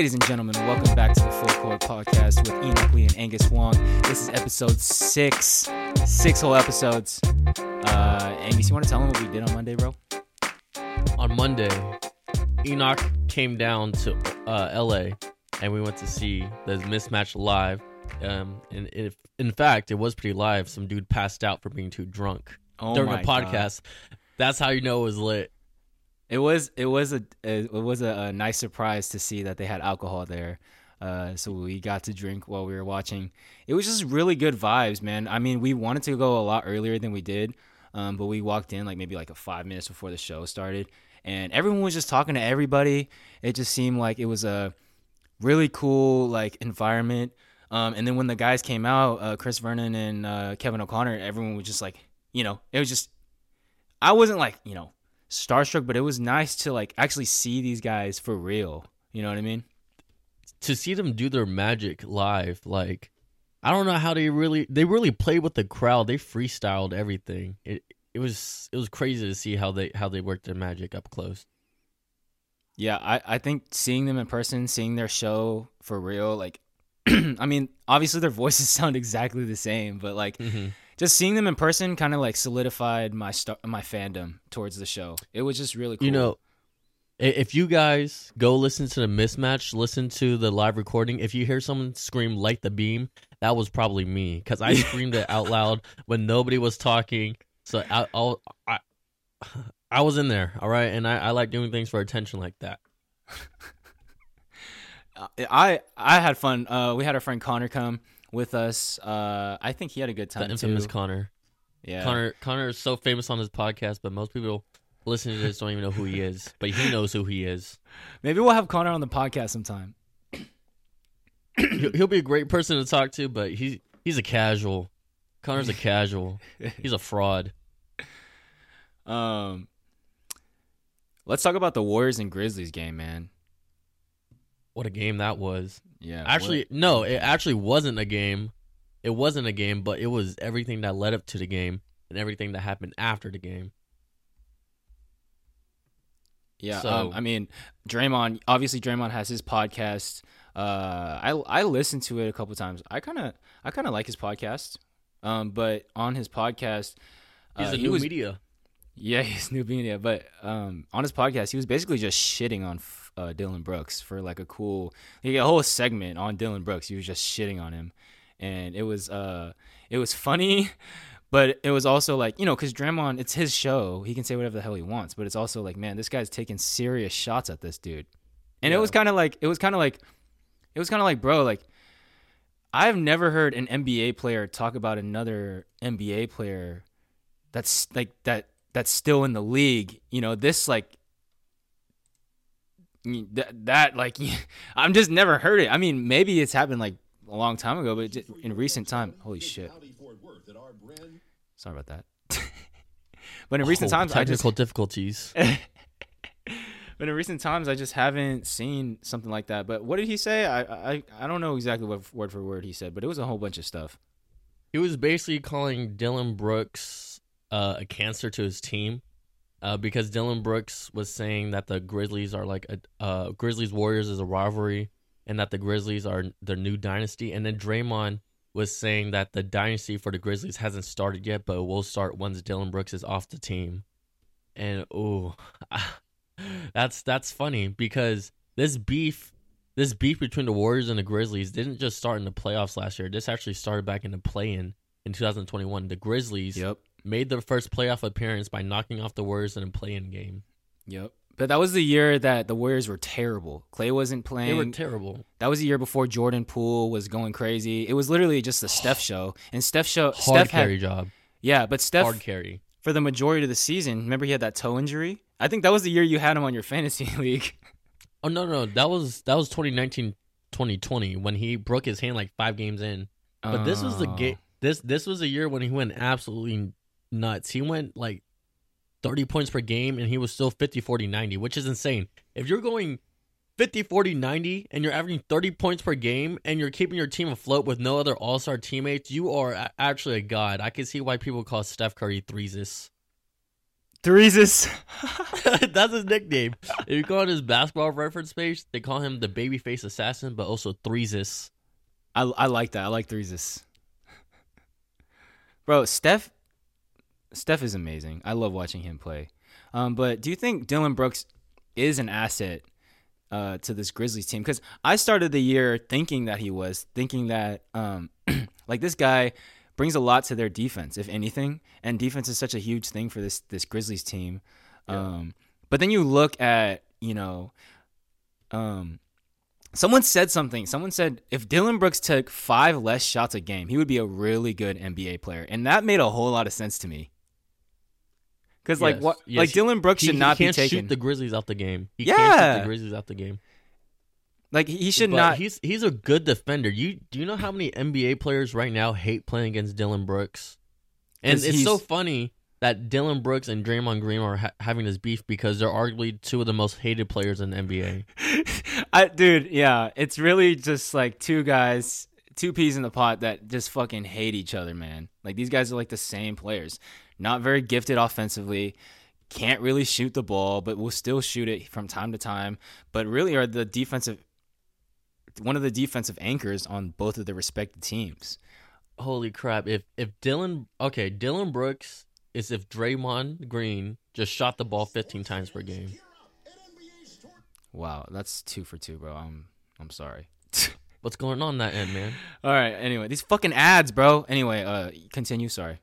Ladies and gentlemen, welcome back to the Full Court Podcast with Enoch Lee and Angus Wong. This is episode six, six whole episodes. Uh, Angus, you want to tell them what we did on Monday, bro? on Monday, Enoch came down to uh, LA and we went to see the mismatch live. Um, and if, in fact, it was pretty live. Some dude passed out for being too drunk Oh during the podcast. That's how you know it was lit. It was it was a it was a, a nice surprise to see that they had alcohol there. Uh, so we got to drink while we were watching. It was just really good vibes, man. I mean, we wanted to go a lot earlier than we did, um, but we walked in like maybe like a five minutes before the show started, and everyone was just talking to everybody. It just seemed like it was a really cool like environment. Um, and then when the guys came out, uh, Chris Vernon and uh, Kevin O'Connor, everyone was just like, you know, it was just. I wasn't like you know starstruck, but it was nice to like actually see these guys for real. You know what I mean? To see them do their magic live, like I don't know how they really they really played with the crowd. They freestyled everything. It it was it was crazy to see how they how they worked their magic up close. Yeah, I, I think seeing them in person, seeing their show for real, like, I mean, obviously their voices sound exactly the same, but like, Mhm. Just seeing them in person kind of like solidified my star- my fandom towards the show. It was just really cool. You know, if you guys go listen to the mismatch, listen to the live recording. If you hear someone scream "Light the beam," that was probably me because I screamed it out loud when nobody was talking. So I, I'll, I, I was in there, all right, and I, I like doing things for attention like that. I I had fun. Uh, we had our friend Connor come with us. Uh, I think he had a good time. The infamous too. Connor. yeah, Connor, Connor is so famous on his podcast, but most people listening to this don't even know who he is. But he knows who he is. maybe we'll have Connor on the podcast sometime. He'll, he'll be a great person to talk to, but he he's a casual. Connor's a casual. He's a fraud. Um, let's talk about the Warriors and Grizzlies game, man. What a game that was. Yeah, Actually, no, it actually wasn't a game. It wasn't a game, but it was everything that led up to the game and everything that happened after the game. Yeah, So- um, I mean, Draymond. Obviously, Draymond has his podcast. Uh, I I listened to it a couple times. I kind of I kind of like his podcast. Um, but on his podcast, He's uh, a he new was, media. Yeah, he's new media. But um, on his podcast, he was basically just shitting on uh, Dillon Brooks for like a cool, like a whole segment on Dillon Brooks. He was just shitting on him, and it was uh, it was funny, but it was also like you know, because Draymond, it's his show. He can say whatever the hell he wants, but it's also like, man, this guy's taking serious shots at this dude, and it was kind of like, it was kind of like, it was kind of like, bro, like. I've never heard an NBA player talk about another NBA player that's like that that's still in the league. You know, this like that that like I'm just never heard it. I mean, maybe it's happened like a long time ago, but just in recent time, holy shit. Sorry about that. but in recent Oh, times, I just technical difficulties. but in recent times, I just haven't seen something like that. But what did he say? I I I don't know exactly what word for word he said, but it was a whole bunch of stuff. He was basically calling Dillon Brooks uh, a cancer to his team uh, because Dillon Brooks was saying that the Grizzlies are like a uh, Grizzlies Warriors is a rivalry and that the Grizzlies are the new dynasty. And then Draymond was saying that the dynasty for the Grizzlies hasn't started yet, but it will start once Dillon Brooks is off the team. And oh, that's that's funny because this beef this beef between the Warriors and the Grizzlies didn't just start in the playoffs last year. This actually started back in the play-in in 2021. The Grizzlies Yep. Made their first playoff appearance by knocking off the Warriors in a play-in game. Yep. But that was the year that the Warriors were terrible. Clay wasn't playing. They were terrible. That was the year before Jordan Poole was going crazy. It was literally just the Steph show, and Steph show. Hard Steph had carry job. yeah, but Steph Hard carry. for the majority of the season. Remember he had that toe injury. I think that was the year you had him on your fantasy league. Oh no, no, that was that was 2019 2020 when he broke his hand like 5 games in. But this was the Oh. game this this was a year when he went absolutely nuts. He went like 30 points per game and he was still 50 40 90, which is insane. If you're going 50 40 90 and you're averaging 30 points per game and you're keeping your team afloat with no other all-star teammates, you are actually a god. I can see why people call Steph Curry threesis. Threesis. That's his nickname. If you go on his basketball reference page, they call him the babyface assassin, but also Threesis. I I like that. I like Threesis. Bro, Steph Steph is amazing. I love watching him play. Um, but do you think Dillon Brooks is an asset uh, to this Grizzlies team? Because I started the year thinking that he was, thinking that um, like this guy brings a lot to their defense, if anything. And defense is such a huge thing for this this Grizzlies team. Yeah. Um, but then you look at you know, um, someone said something. Someone said if Dillon Brooks took five less shots a game, he would be a really good NBA player, and that made a whole lot of sense to me. Because like Yes, what, yes. like Dillon Brooks He, should not be can't taken. shoot the Grizzlies out the game. He can't shoot Yeah. the Grizzlies out the game. like he should But not. He's he's a good defender. You do you know how many NBA players right now hate playing against Dillon Brooks? And it's so funny that Dillon Brooks and Draymond Green are ha- having this beef because they're arguably two of the most hated players in the NBA. I dude, yeah, it's really just like two guys, two peas in the pot that just fucking hate each other, man. Like these guys are like the same players, not very gifted offensively, can't really shoot the ball, but will still shoot it from time to time. But really are the defensive, one of the defensive anchors on both of the respective teams. Holy crap! If if Dillon okay, Dillon Brooks is if Draymond Green just shot the ball 15 times per game. Wow, that's two for two, bro. I'm I'm sorry. What's going on that end, man? All right. Anyway, these fucking ads, bro. Anyway, uh, continue. Sorry.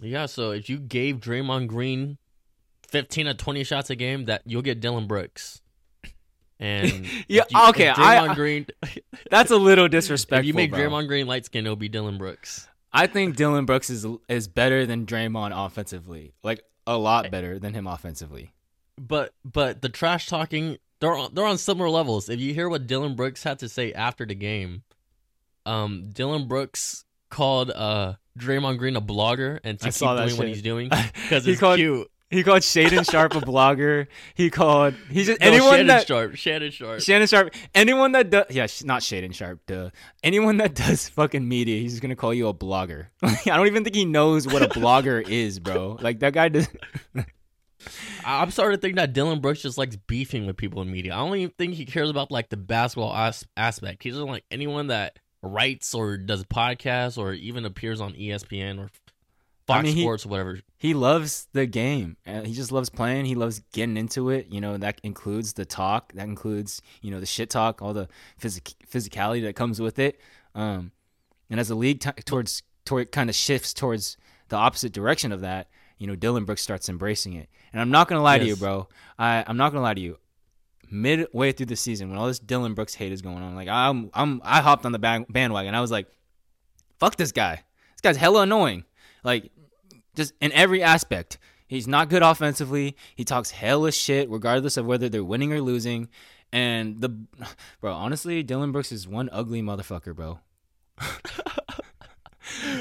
Yeah, so if you gave Draymond Green 15 to 20 shots a game, that you'll get Dillon Brooks. And Yeah, you- okay, Draymond I- Green. That's a little disrespectful. if you make bro. Draymond Green light skin, it'll be Dillon Brooks. I think Dillon Brooks is is better than Draymond offensively, like a lot better than him offensively. But but the trash talking, they're on, they're on similar levels. If you hear what Dillon Brooks had to say after the game, um, Dillon Brooks called uh Draymond Green a blogger and to I keep saw that doing what he's doing because He it's called- cute. He called Shaden Sharp a blogger. He called he just No, anyone Shannon that Sharp, Shannon Sharpe. Shannon Sharpe, anyone that does yeah, not Shaden Sharp, duh. Anyone that does fucking media, he's just gonna call you a blogger. Like, I don't even think he knows what a blogger is, bro. Like that guy does. I'm starting to think that Dillon Brooks just likes beefing with people in media. I don't even think he cares about like the basketball as- aspect. He's just like anyone that writes or does podcasts or even appears on ESPN or Fox I mean, he- Sports or whatever. he loves the game. And he just loves playing. He loves getting into it. You know that includes the talk. That includes you know the shit talk all the physic- physicality that comes with it. Um and as the league t- towards toward kind of shifts towards the opposite direction of that you know Dillon Brooks starts embracing it. And I'm not gonna lie to you bro. I I'm not gonna lie to you midway through the season when all this Dillon Brooks hate is going on like I'm I'm I hopped on the band- bandwagon I was like fuck this guy this guy's hella annoying like just in every aspect. He's not good offensively. He talks hella shit, regardless of whether they're winning or losing. And the bro, honestly, Dillon Brooks is one ugly motherfucker, bro.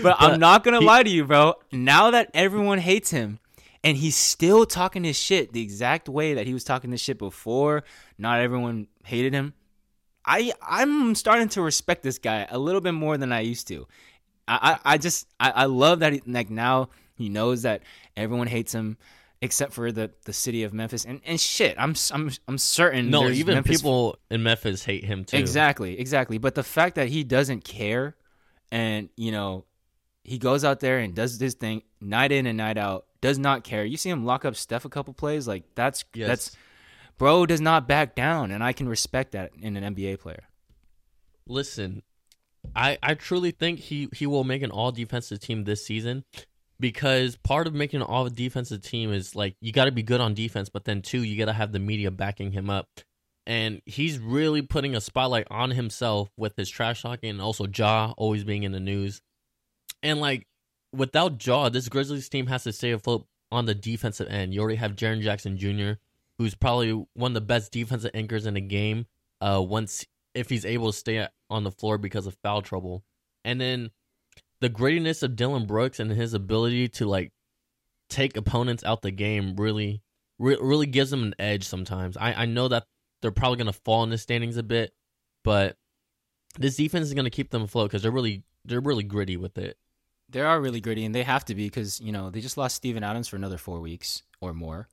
but, I'm not gonna he- lie to you, bro. Now that everyone hates him, and he's still talking his shit the exact way that he was talking this shit before, not everyone hated him. I I'm starting to respect this guy a little bit more than I used to. I I, I just I, I love that he, like now he knows that everyone hates him except for the the city of Memphis and and shit. I'm I'm I'm certain No, even Memphis- people in Memphis hate him too. Exactly, exactly. But the fact that he doesn't care and, you know, he goes out there and does this thing night in and night out, does not care. You see him lock up Steph a couple plays, like that's Yes. that's bro does not back down and I can respect that in an NBA player. Listen, I I truly think he he will make an all defensive team this season because part of making an all defensive team is like you got to be good on defense, but then two you got to have the media backing him up. And he's really putting a spotlight on himself with his trash talking and also Ja always being in the news. And like without Ja, this Grizzlies team has to stay afloat on the defensive end. You already have Jaren Jackson Jr., who's probably one of the best defensive anchors in the game. Uh, once if he's able to stay on the floor because of foul trouble, and then the grittiness of Dillon Brooks and his ability to like take opponents out the game really, re- really gives them an edge. Sometimes I I know that they're probably gonna fall in the standings a bit, but this defense is gonna keep them afloat because they're really they're really gritty with it. They are really gritty, and they have to be because you know they just lost Steven Adams for another four weeks or more.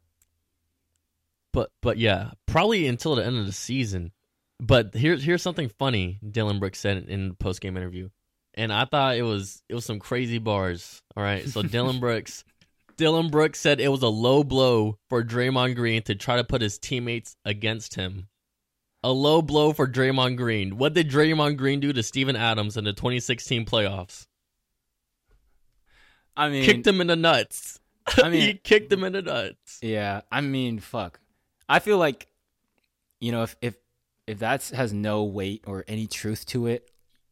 But but yeah, probably until the end of the season. But here's here's something funny Dillon Brooks said in the post game interview, and I thought it was it was some crazy bars. All right, so Dillon Brooks, Dillon Brooks said it was a low blow for Draymond Green to try to put his teammates against him. A low blow for Draymond Green. What did Draymond Green do to Steven Adams in the 2016 playoffs? I mean, kicked him in the nuts. I mean, he kicked him in the nuts. Yeah, I mean, fuck. I feel like, you know, if if if that has no weight or any truth to it,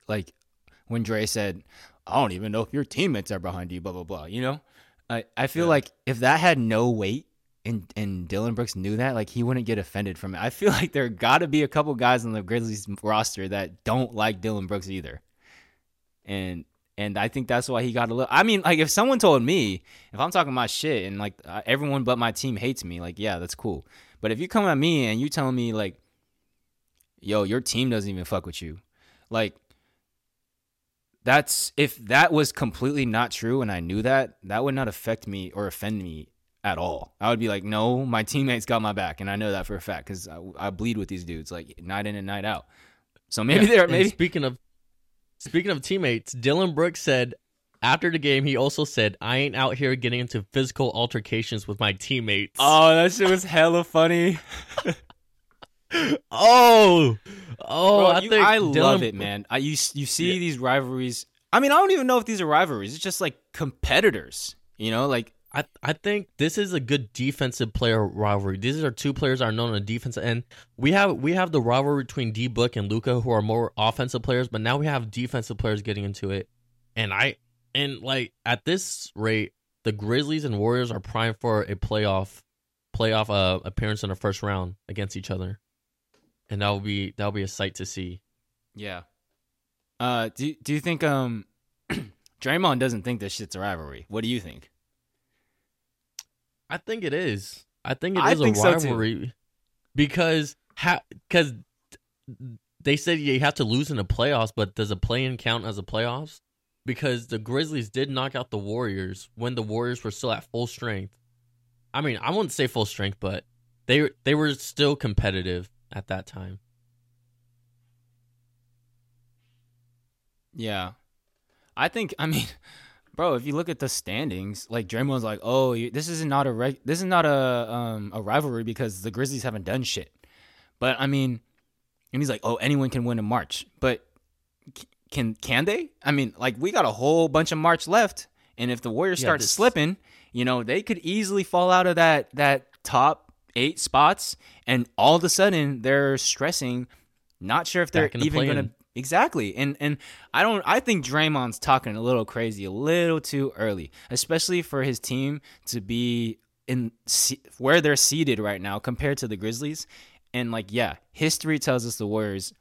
like when Dre said, "I don't even know if your teammates are behind you," blah blah blah. You know, I I feel Yeah. like if that had no weight and and Dillon Brooks knew that, like he wouldn't get offended from it. I feel like there got to be a couple guys on the Grizzlies roster that don't like Dillon Brooks either, and and I think that's why he got a little. I mean, like if someone told me if I'm talking my shit and like everyone but my team hates me, like yeah, that's cool. But if you come at me and you telling me like, yo, your team doesn't even fuck with you, like that's if that was completely not true and I knew that, that would not affect me or offend me at all. I would be like, no, my teammates got my back, and I know that for a fact because I, I bleed with these dudes like night in and night out. So maybe Yeah, they're and maybe speaking of speaking of teammates, Dillon Brooks said after the game he also said, "I ain't out here getting into physical altercations with my teammates." oh that shit was hella funny. oh, oh! Bro, I you- think I Dillon, love it, man. I you you see Yeah. these rivalries. I mean, I don't even know if these are rivalries. It's just like competitors. You know, like I I think this is a good defensive player rivalry. These are two players are known on the defensive end. We have we have the rivalry between D Book and Luka, who are more offensive players, but now we have defensive players getting into it. And I and like at this rate, the Grizzlies and Warriors are primed for a playoff playoff uh, appearance in the first round against each other, and that will be that will be a sight to see. yeah. Uh, do do you think um, Draymond doesn't think this shit's a rivalry? What do you think? I think it is. I think it I is think a so, rivalry because ha- cause they said you have to lose in the playoffs, but does a play-in count as a playoffs? Because the Grizzlies did knock out the Warriors when the Warriors were still at full strength. I mean, I wouldn't say full strength, but they they were still competitive at that time. Yeah, I think. I mean, bro, if you look at the standings, like Draymond's like, oh, you, this is not a reg- this is not a um a rivalry because the Grizzlies haven't done shit. But I mean, and he's like, oh, anyone can win in March, but c- can can they? I mean, like we got a whole bunch of March left, and if the Warriors Yeah, start this- slipping, you know, they could easily fall out of that that top eight spots, and all of a sudden they're stressing, not sure if they're the even play-in. Exactly. And and I don't. I think Draymond's talking a little crazy, a little too early, especially for his team to be in where they're seated right now compared to the Grizzlies. And like, yeah, history tells us the Warriors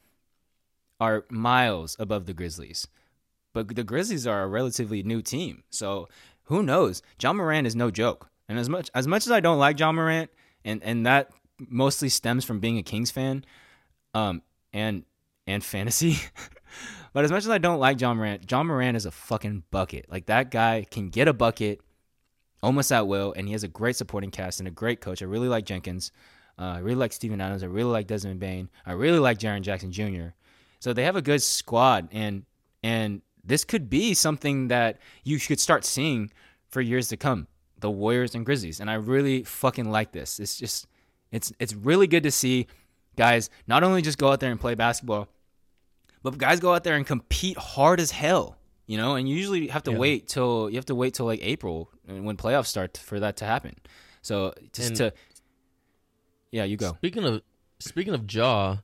are miles above the Grizzlies. But the Grizzlies are a relatively new team. So who knows? Ja Morant is no joke. And as much as much as I don't like Ja Morant, and, and that mostly stems from being a Kings fan, um, and and fantasy. but as much as I don't like Ja Morant, Ja Morant is a fucking bucket. Like that guy can get a bucket almost at will, and he has a great supporting cast and a great coach. I really like Jenkins. Uh, I really like Steven Adams. I really like Desmond Bane. I really like Jaren Jackson Jr. So they have a good squad, and and this could be something that you could start seeing for years to come. The Warriors and Grizzlies, and I really fucking like this. It's just, it's it's really good to see guys not only just go out there and play basketball, but guys go out there and compete hard as hell. You know, and you usually have to Yeah. wait till you have to wait till like April when playoffs start for that to happen. So just And- to, yeah, you go. Speaking of speaking of Ja,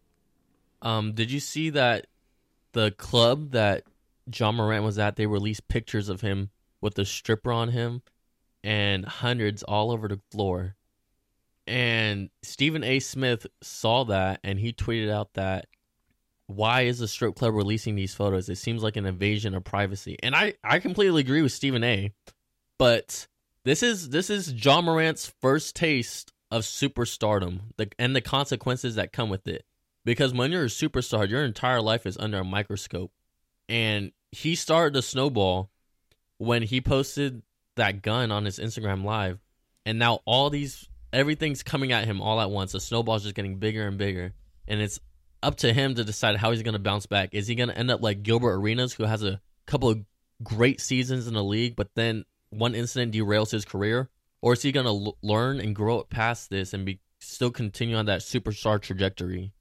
um, did you see that the club that Ja Morant was at, they released pictures of him with a stripper on him and hundreds all over the floor. And Stephen A. Smith saw that and he tweeted out that why is the strip club releasing these photos? It seems like an invasion of privacy. And I, I completely agree with Stephen A. But this is this is Ja Morant's first taste of superstardom the, and the consequences that come with it. Because when you're a superstar, your entire life is under a microscope. And he started the snowball when he posted that gun on his Instagram live, and now all these everything's coming at him all at once. The snowball's just getting bigger and bigger, and it's up to him to decide how he's going to bounce back. Is he going to end up like Gilbert Arenas, who has a couple of great seasons in the league, but then one incident derails his career, or is he going to l- learn and grow past this and be still continue on that superstar trajectory?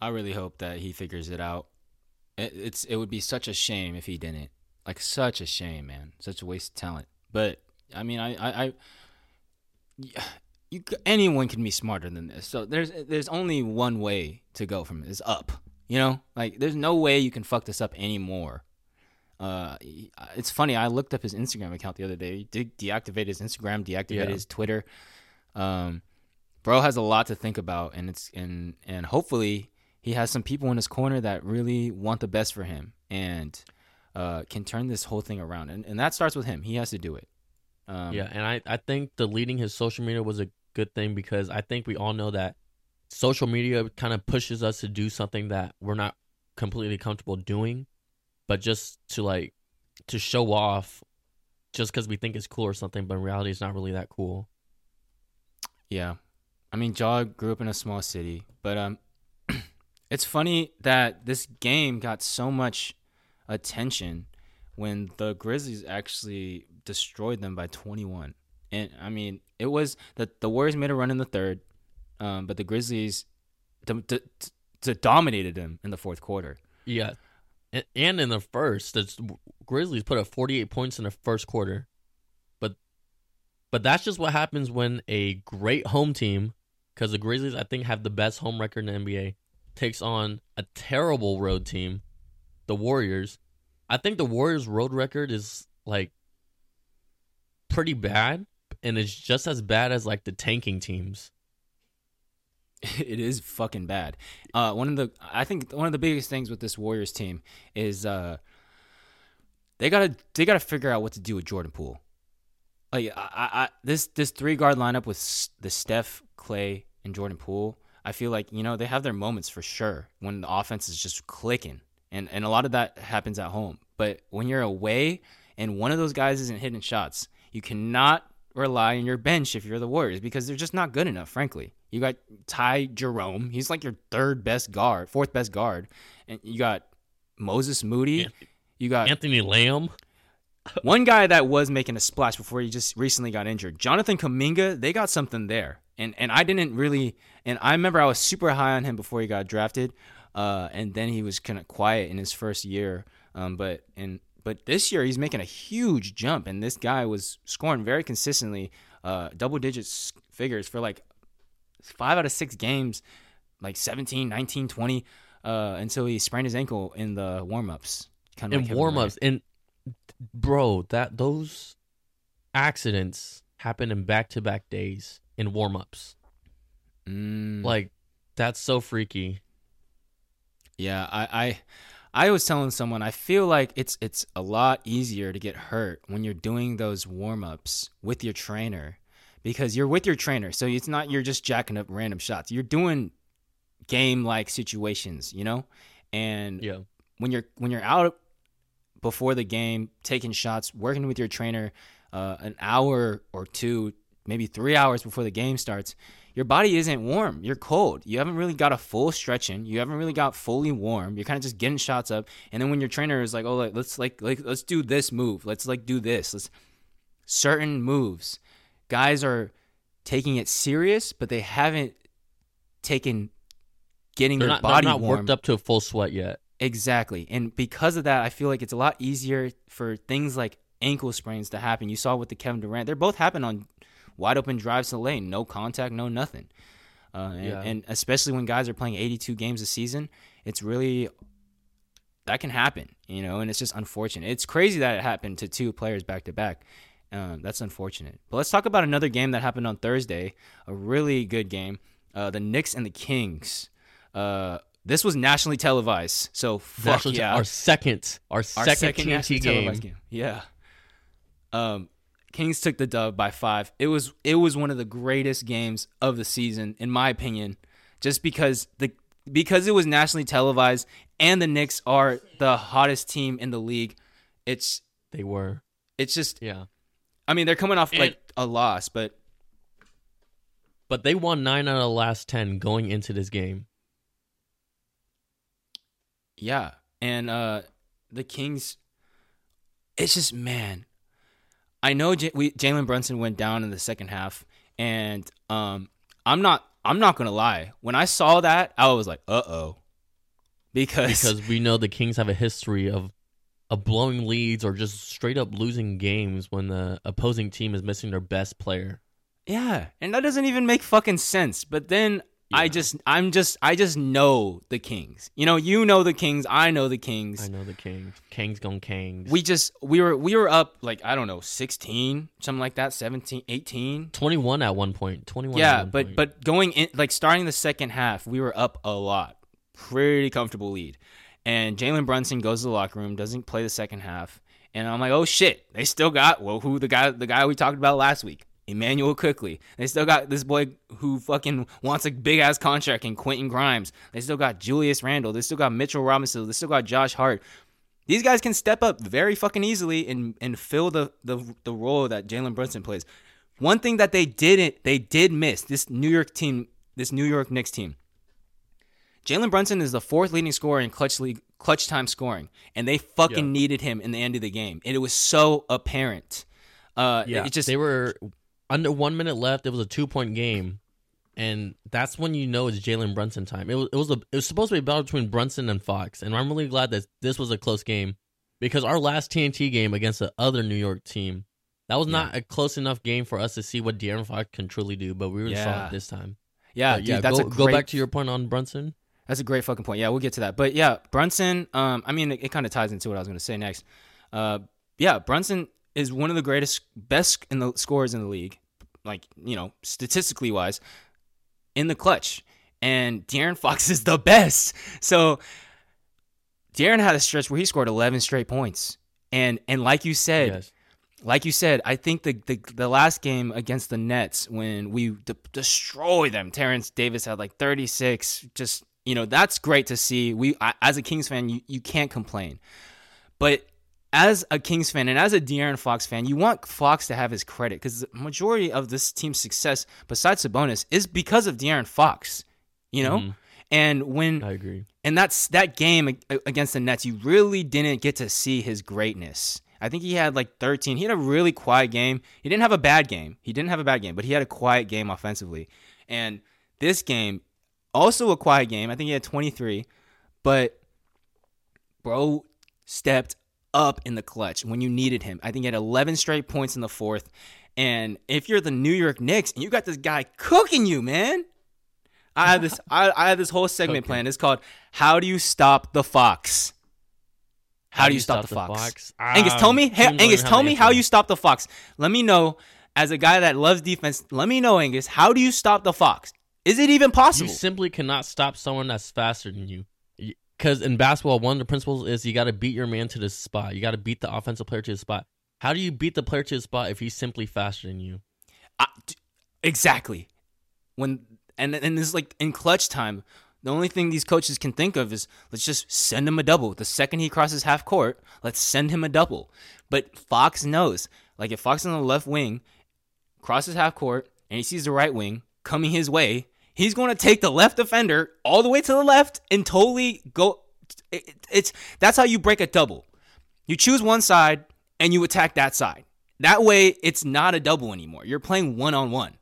I really hope that he figures it out. It, it's it would be such a shame if he didn't. Like such a shame, man. Such a waste of talent. But I mean, I, I, I you anyone can be smarter than this. So there's there's only one way to go from this up. You know, like there's no way you can fuck this up anymore. Uh, it's funny. I looked up his Instagram account the other day. He did deactivate his Instagram, deactivate yeah. his Twitter. Um, bro has a lot to think about, and it's and and hopefully he has some people in his corner that really want the best for him and uh, can turn this whole thing around. And and that starts with him. He has to do it. Um, yeah, and I, I think deleting his social media was a good thing because I think we all know that social media kind of pushes us to do something that we're not completely comfortable doing, but just to like to show off just because we think it's cool or something, but in reality, it's not really that cool. Yeah, I mean, Ja grew up in a small city, but um, it's funny that this game got so much attention when the Grizzlies actually destroyed them by 21. And I mean, it was that the Warriors made a run in the third, um, but the Grizzlies d- d- d- dominated them in the fourth quarter. Yeah, and, in the first, the Grizzlies put up 48 points in the first quarter. But but that's just what happens when a great home team, because the Grizzlies I think have the best home record in the NBA, takes on a terrible road team, the Warriors. I think the Warriors' road record is like pretty bad, and it's just as bad as like the tanking teams. It is fucking bad. Uh, one of the I think one of the biggest things with this Warriors team is uh, they gotta they gotta figure out what to do with Jordan Poole. Like I, I this this three guard lineup with the Steph, Clay, and Jordan Poole. I feel like you know they have their moments for sure when the offense is just clicking, and and a lot of that happens at home. But when you're away and one of those guys isn't hitting shots, you cannot rely on your bench if you're the Warriors because they're just not good enough, frankly. You got Ty Jerome. He's like your third best guard, fourth best guard. And you got Moses Moody. You got Anthony Lamb. one guy that was making a splash before he just recently got injured. Jonathan Kuminga, they got something there. And and I didn't really and I remember I was super high on him before he got drafted. Uh, and then he was kind of quiet in his first year. Um, but in but this year he's making a huge jump, and this guy was scoring very consistently, uh, double digits figures for like five out of six games, like 17, 19, 20. Uh, until he sprained his ankle in the warm ups. Kind of in like warm ups, and bro, that those accidents happen in back to back days in warm ups. Mm. Like that's so freaky. Yeah, I, I I was telling someone I feel like it's it's a lot easier to get hurt when you're doing those warm-ups with your trainer because you're with your trainer. So it's not you're just jacking up random shots. You're doing game like situations, you know? And yeah. when you're when you're out before the game, taking shots, working with your trainer uh, an hour or two, maybe three hours before the game starts, your body isn't warm. You're cold. You haven't really got a full stretch in. You haven't really got fully warm. You're kind of just getting shots up. And then when your trainer is like, "Oh, like, let's like like let's do this move. Let's like do this. Let's certain moves." Guys are taking it serious, but they haven't taken getting they're their not, body not warm. worked up to a full sweat yet. Exactly. And because of that, I feel like it's a lot easier for things like ankle sprains to happen. You saw with the Kevin Durant. They're both happen on wide open drives to the lane, no contact, no nothing. Uh, and, yeah. and, especially when guys are playing 82 games a season, it's really that can happen, you know, and it's just unfortunate. It's crazy that it happened to two players back to back. Um, that's unfortunate. But let's talk about another game that happened on Thursday, a really good game. Uh, the Knicks and the Kings. Uh, this was nationally televised, so fuck nationally yeah. Our second, our, our second, second nationally game. televised game. Yeah. Um, Kings took the dub by five. It was it was one of the greatest games of the season, in my opinion, just because the because it was nationally televised and the Knicks are the hottest team in the league. It's They were. it's just Yeah. I mean they're coming off And- like a loss, but But they won nine out of the last ten going into this game. yeah. And uh the Kings it's just man. I know J- we Jalen Brunson went down in the second half and um I'm not I'm not going to lie. When I saw that, I was like, "Uh-oh." Because, Because we know the Kings have a history of of blowing leads or just straight up losing games when the opposing team is missing their best player. Yeah, and that doesn't even make fucking sense. But then I just, I'm just, I just know the Kings. You know, you know the Kings. I know the Kings. I know the Kings. Kings gone Kings. We just, we were, we were up like I don't know, 16, something like that, 17, 18. 21 at one point. 21 at Yeah, one but point. but going in, like starting the second half, we were up a lot, pretty comfortable lead. And Jalen Brunson goes to the locker room, doesn't play the second half, and I'm like, oh shit, they still got well, who the guy, the guy we talked about last week, Immanuel Quickley. They still got this boy who fucking wants a big ass contract and Quentin Grimes. They still got Julius Randle. They still got Mitchell Robinson. They still got Josh Hart. These guys can step up very fucking easily and and fill the the, the role that Jalen Brunson plays. One thing that they didn't, they did miss this New York team, this New York Knicks team. Jalen Brunson is the fourth leading scorer in clutch league, clutch time scoring, and they fucking Yeah. needed him in the end of the game, and it was so apparent. Uh, yeah, it just they were under one minute left. It was a two point game, and that's when you know it's Jalen Brunson time. It was it was a, it was supposed to be a battle between Brunson and Fox, and I'm really glad that this was a close game because our last TNT game against the other New York team. That was not a close enough game for us to see what De'Aaron Fox can truly do, but we really saw it this time. yeah, But dude, that's go, a great, go back to your point on Brunson. That's a great fucking point. Yeah, we'll get to that. But yeah, Brunson. Um, I mean, it, it kind of ties into what I was going to say next. Uh, yeah, Brunson is one of the greatest, best in the scores in the league. Like you know, statistically wise, in the clutch, and De'Aaron Fox is the best. So De'Aaron had a stretch where he scored 11 straight points, and and like you said, Yes. like you said, I think the the, the last game against the Nets when we de- destroyed them, Terrence Davis had like 36. Just you know, that's great to see. We I, as a Kings fan, you you can't complain, but as a Kings fan and as a De'Aaron Fox fan, you want Fox to have his credit because the majority of this team's success, besides Sabonis, is because of De'Aaron Fox. You know, Mhm. and when I agree. and that's that game against the Nets. You really didn't get to see his greatness. I think he had like 13. He had a really quiet game. He didn't have a bad game. He didn't have a bad game, but he had a quiet game offensively. And this game, also a quiet game. I think he had 23, but bro stepped up in the clutch when you needed him. I think he had 11 straight points in the fourth. And if you're the New York Knicks and you got this guy cooking you, man, I have this. I, I have this whole segment Okay. planned. It's called "How do you stop the fox?" How, do you stop, the fox? Angus, tell me. Ah, hey, Angus, tell me answer. how you stop the fox. Let me know. As a guy that loves defense, let me know, Angus. How do you stop the fox? Is it even possible? You simply cannot stop someone that's faster than you. Because in basketball, one of the principles is you got to beat your man to the spot. You got to beat the offensive player to the spot. How do you beat the player to the spot if he's simply faster than you? I- exactly. When and and this is like in clutch time, the only thing these coaches can think of is let's just send him a double. The second he crosses half court, let's send him a double. But Fox knows, like if Fox on the left wing, crosses half court, and he sees the right wing coming his way, he's going to take the left defender all the way to the left and totally go. it- it's that's how you break a double. You choose one side and you attack that side. That way, it's not a double anymore. You're playing one on one.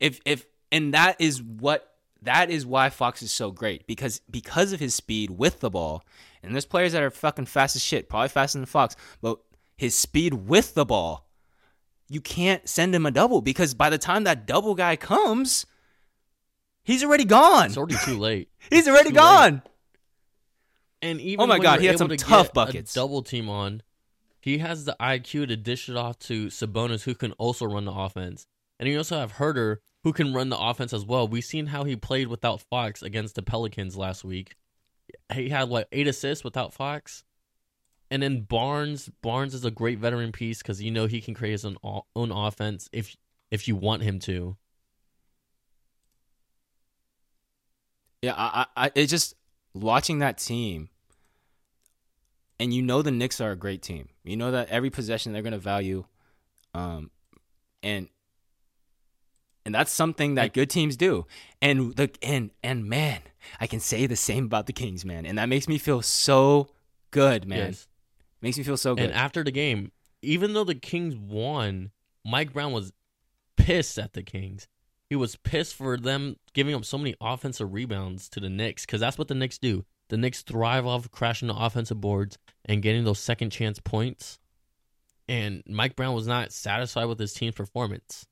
If if and that is what that is why Fox is so great because because of his speed with the ball. And there's players that are fucking fast as shit, probably faster than Fox, but his speed with the ball, you can't send him a double because by the time that double guy comes, he's already gone. It's already too late. He's already too late. gone. And even Oh my God, he had some to tough buckets. A double team on. He has the IQ to dish it off to Sabonis, who can also run the offense, and you also have Huerter, who can run the offense as well. We've seen how he played without Fox against the Pelicans last week. He had what eight assists without Fox, and then Barnes. Barnes is a great veteran piece because you know he can create his own, own offense if if you want him to. Yeah, I, I, I it's just watching that team. and you know the Knicks are a great team. You know that every possession they're going to value, um, and and that's something that good teams do. And the and and man, I can say the same about the Kings, man, and that makes me feel so good, man. Yes. Makes me feel so good. And after the game, even though the Kings won, Mike Brown was pissed at the Kings. He was pissed for them giving up so many offensive rebounds to the Knicks because that's what the Knicks do. The Knicks thrive off crashing the offensive boards and getting those second chance points. And Mike Brown was not satisfied with his team's performance.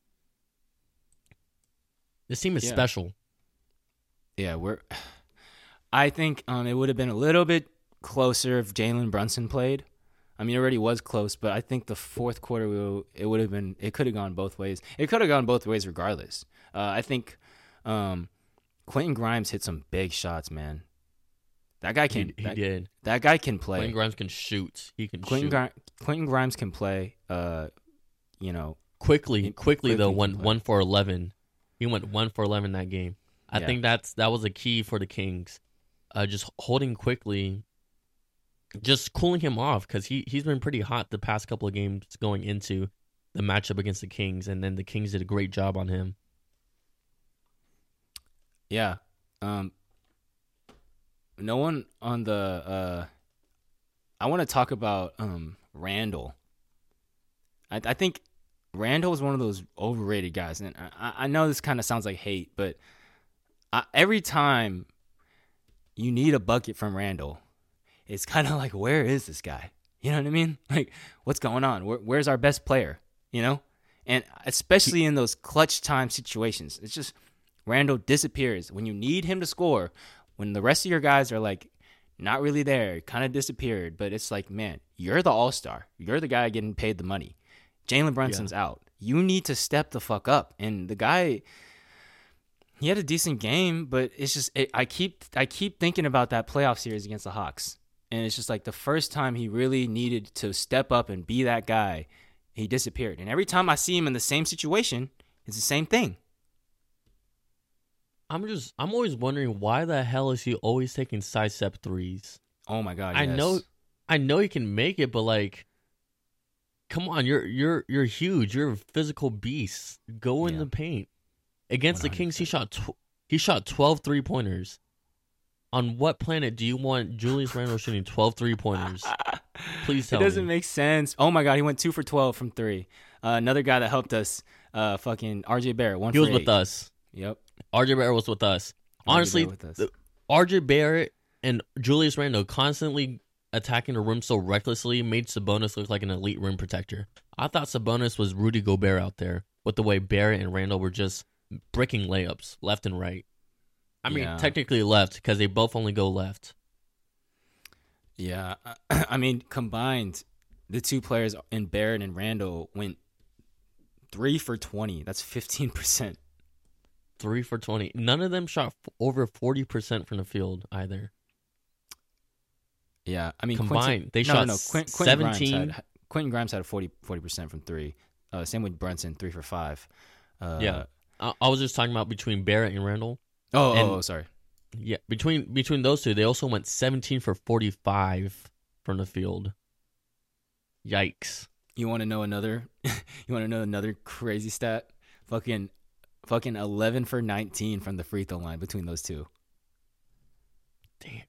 This team is Yeah. special. yeah, we're. I think um, it would have been a little bit closer if Jalen Brunson played. I mean, it already was close, but I think the fourth quarter will- it would have been. It could have gone both ways. It could have gone both ways regardless. Uh, I think um, Quentin Grimes hit some big shots, man. That guy can. he that, did. that guy can play. Quentin Grimes can shoot. He can Quentin, shoot. Gri- Quentin Grimes can play. Uh, you know, quickly, He- Quickley though, Quickley went can play. one for eleven. He went one for eleven that game. I Yeah. think that's that was a key for the Kings, uh, just holding Quickley, just cooling him off because he he's been pretty hot the past couple of games going into the matchup against the Kings, and then the Kings did a great job on him. Yeah. Um no one on the uh I want to talk about um Randle. I I think Randle is one of those overrated guys and I I know this kind of sounds like hate, but I, every time you need a bucket from Randle, it's kind of like where is this guy? You know what I mean? Like what's going on? Where, where's our best player, you know? And especially in those clutch time situations. It's just Randle disappears when you need him to score. When the rest of your guys are like not really there, kind of disappeared. But it's like, man, you're the all star. You're the guy getting paid the money. Jalen Brunson's out. You need to step the fuck up. And the guy, he had a decent game, but it's just it, I keep I keep thinking about that playoff series against the Hawks, and it's just like the first time he really needed to step up and be that guy, he disappeared. And every time I see him in the same situation, it's the same thing. I'm just I'm always wondering why the hell is he always taking side step threes? Oh my god! I yes. know I know he can make it, but like come on, you're you're you're huge. You're a physical beast. Go in Yeah. the paint. Against the Kings, he shot tw- he shot 12 three-pointers. On what planet do you want Julius Randle shooting 12 three-pointers? Please tell me. it doesn't me. make sense. Oh my god, he went two for twelve from three. Uh, another guy that helped us, uh, fucking RJ Barrett, one He was with eight. us. Yep. RJ Barrett was with us. RJ Honestly, Barrett with us. the- RJ Barrett and Julius Randle constantly attacking the rim so recklessly made Sabonis look like an elite rim protector. I thought Sabonis was Rudy Gobert out there with the way Barrett and Randle were just bricking layups left and right. I mean, Yeah. technically left because they both only go left. Yeah, I mean combined, the two players in Barrett and Randle went three for twenty. That's fifteen percent. Three for 20. None of them shot over 40% from the field either. Yeah, I mean Combined, Quentin, they no, shot no, no. Quint, Quentin Grimes 17. had Quentin Grimes had a 40 percent from three. Uh, same with Brunson, three for five. Uh, yeah. I, I was just talking about between Barrett and Randle. Oh, oh, And- oh, oh, sorry. Yeah, between between those two, they also went 17 for 45 from the field. Yikes. You want to know another? you want to know another crazy stat? Fucking, fucking eleven for nineteen from the free throw line between those two. Damn.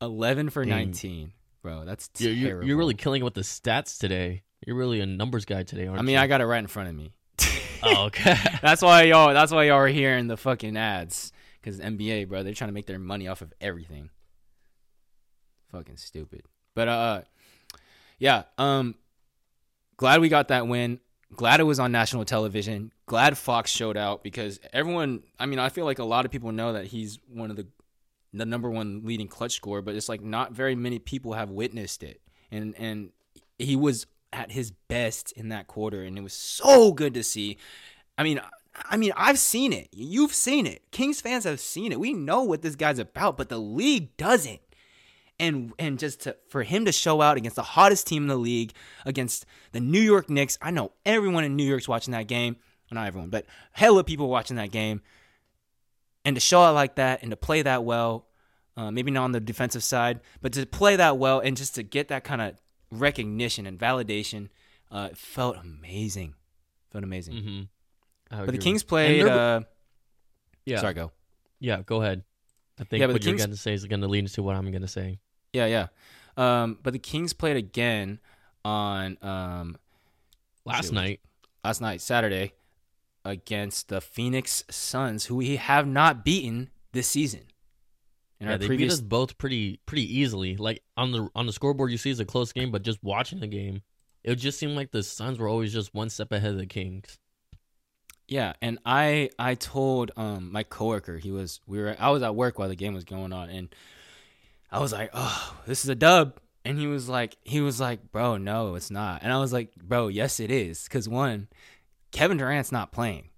Eleven for Dang. nineteen, bro. That's You're, you're, you're really killing it with the stats today. You're really a numbers guy today, aren't I mean, you? I got it right in front of me. Oh, okay. that's why y'all. That's why y'all are hearing the fucking ads. Because NBA, bro, they're trying to make their money off of everything. Fucking stupid. But uh, yeah. Um, glad we got that win. Glad it was on national television. Glad Fox showed out because everyone. I mean, I feel like a lot of people know that he's one of the the number one leading clutch scorer, but it's like not very many people have witnessed it. And and he was at his best in that quarter, and it was so good to see. I mean, I mean, I've seen it. You've seen it. Kings fans have seen it. We know what this guy's about, but the league doesn't. And and just to, for him to show out against the hottest team in the league, against the New York Knicks. I know everyone in New York's watching that game. Well, not everyone, but hella people watching that game. And to show out like that and to play that well, Uh, maybe not on the defensive side, but to play that well and just to get that kind of recognition and validation, uh, felt amazing. Felt amazing. Mm-hmm. But the Kings played. Uh, yeah. Sorry, go. Yeah, go ahead. I think Yeah, what you're Kings- going to say is going to lead into what I'm going to say. Yeah, yeah. Um, but the Kings played again on um, Last Shoot. night, last night, Saturday, against the Phoenix Suns, who we have not beaten this season. In yeah, they previous, beat us both pretty pretty easily. Like on the on the scoreboard, you see it's a close game, but just watching the game, it just seemed like the Suns were always just one step ahead of the Kings. Yeah, and I I told um my coworker he was we were I was at work while the game was going on, and I was like, oh, this is a dub, and he was like he was like, bro, no, it's not, and I was like, bro, yes, it is, because one, Kevin Durant's not playing,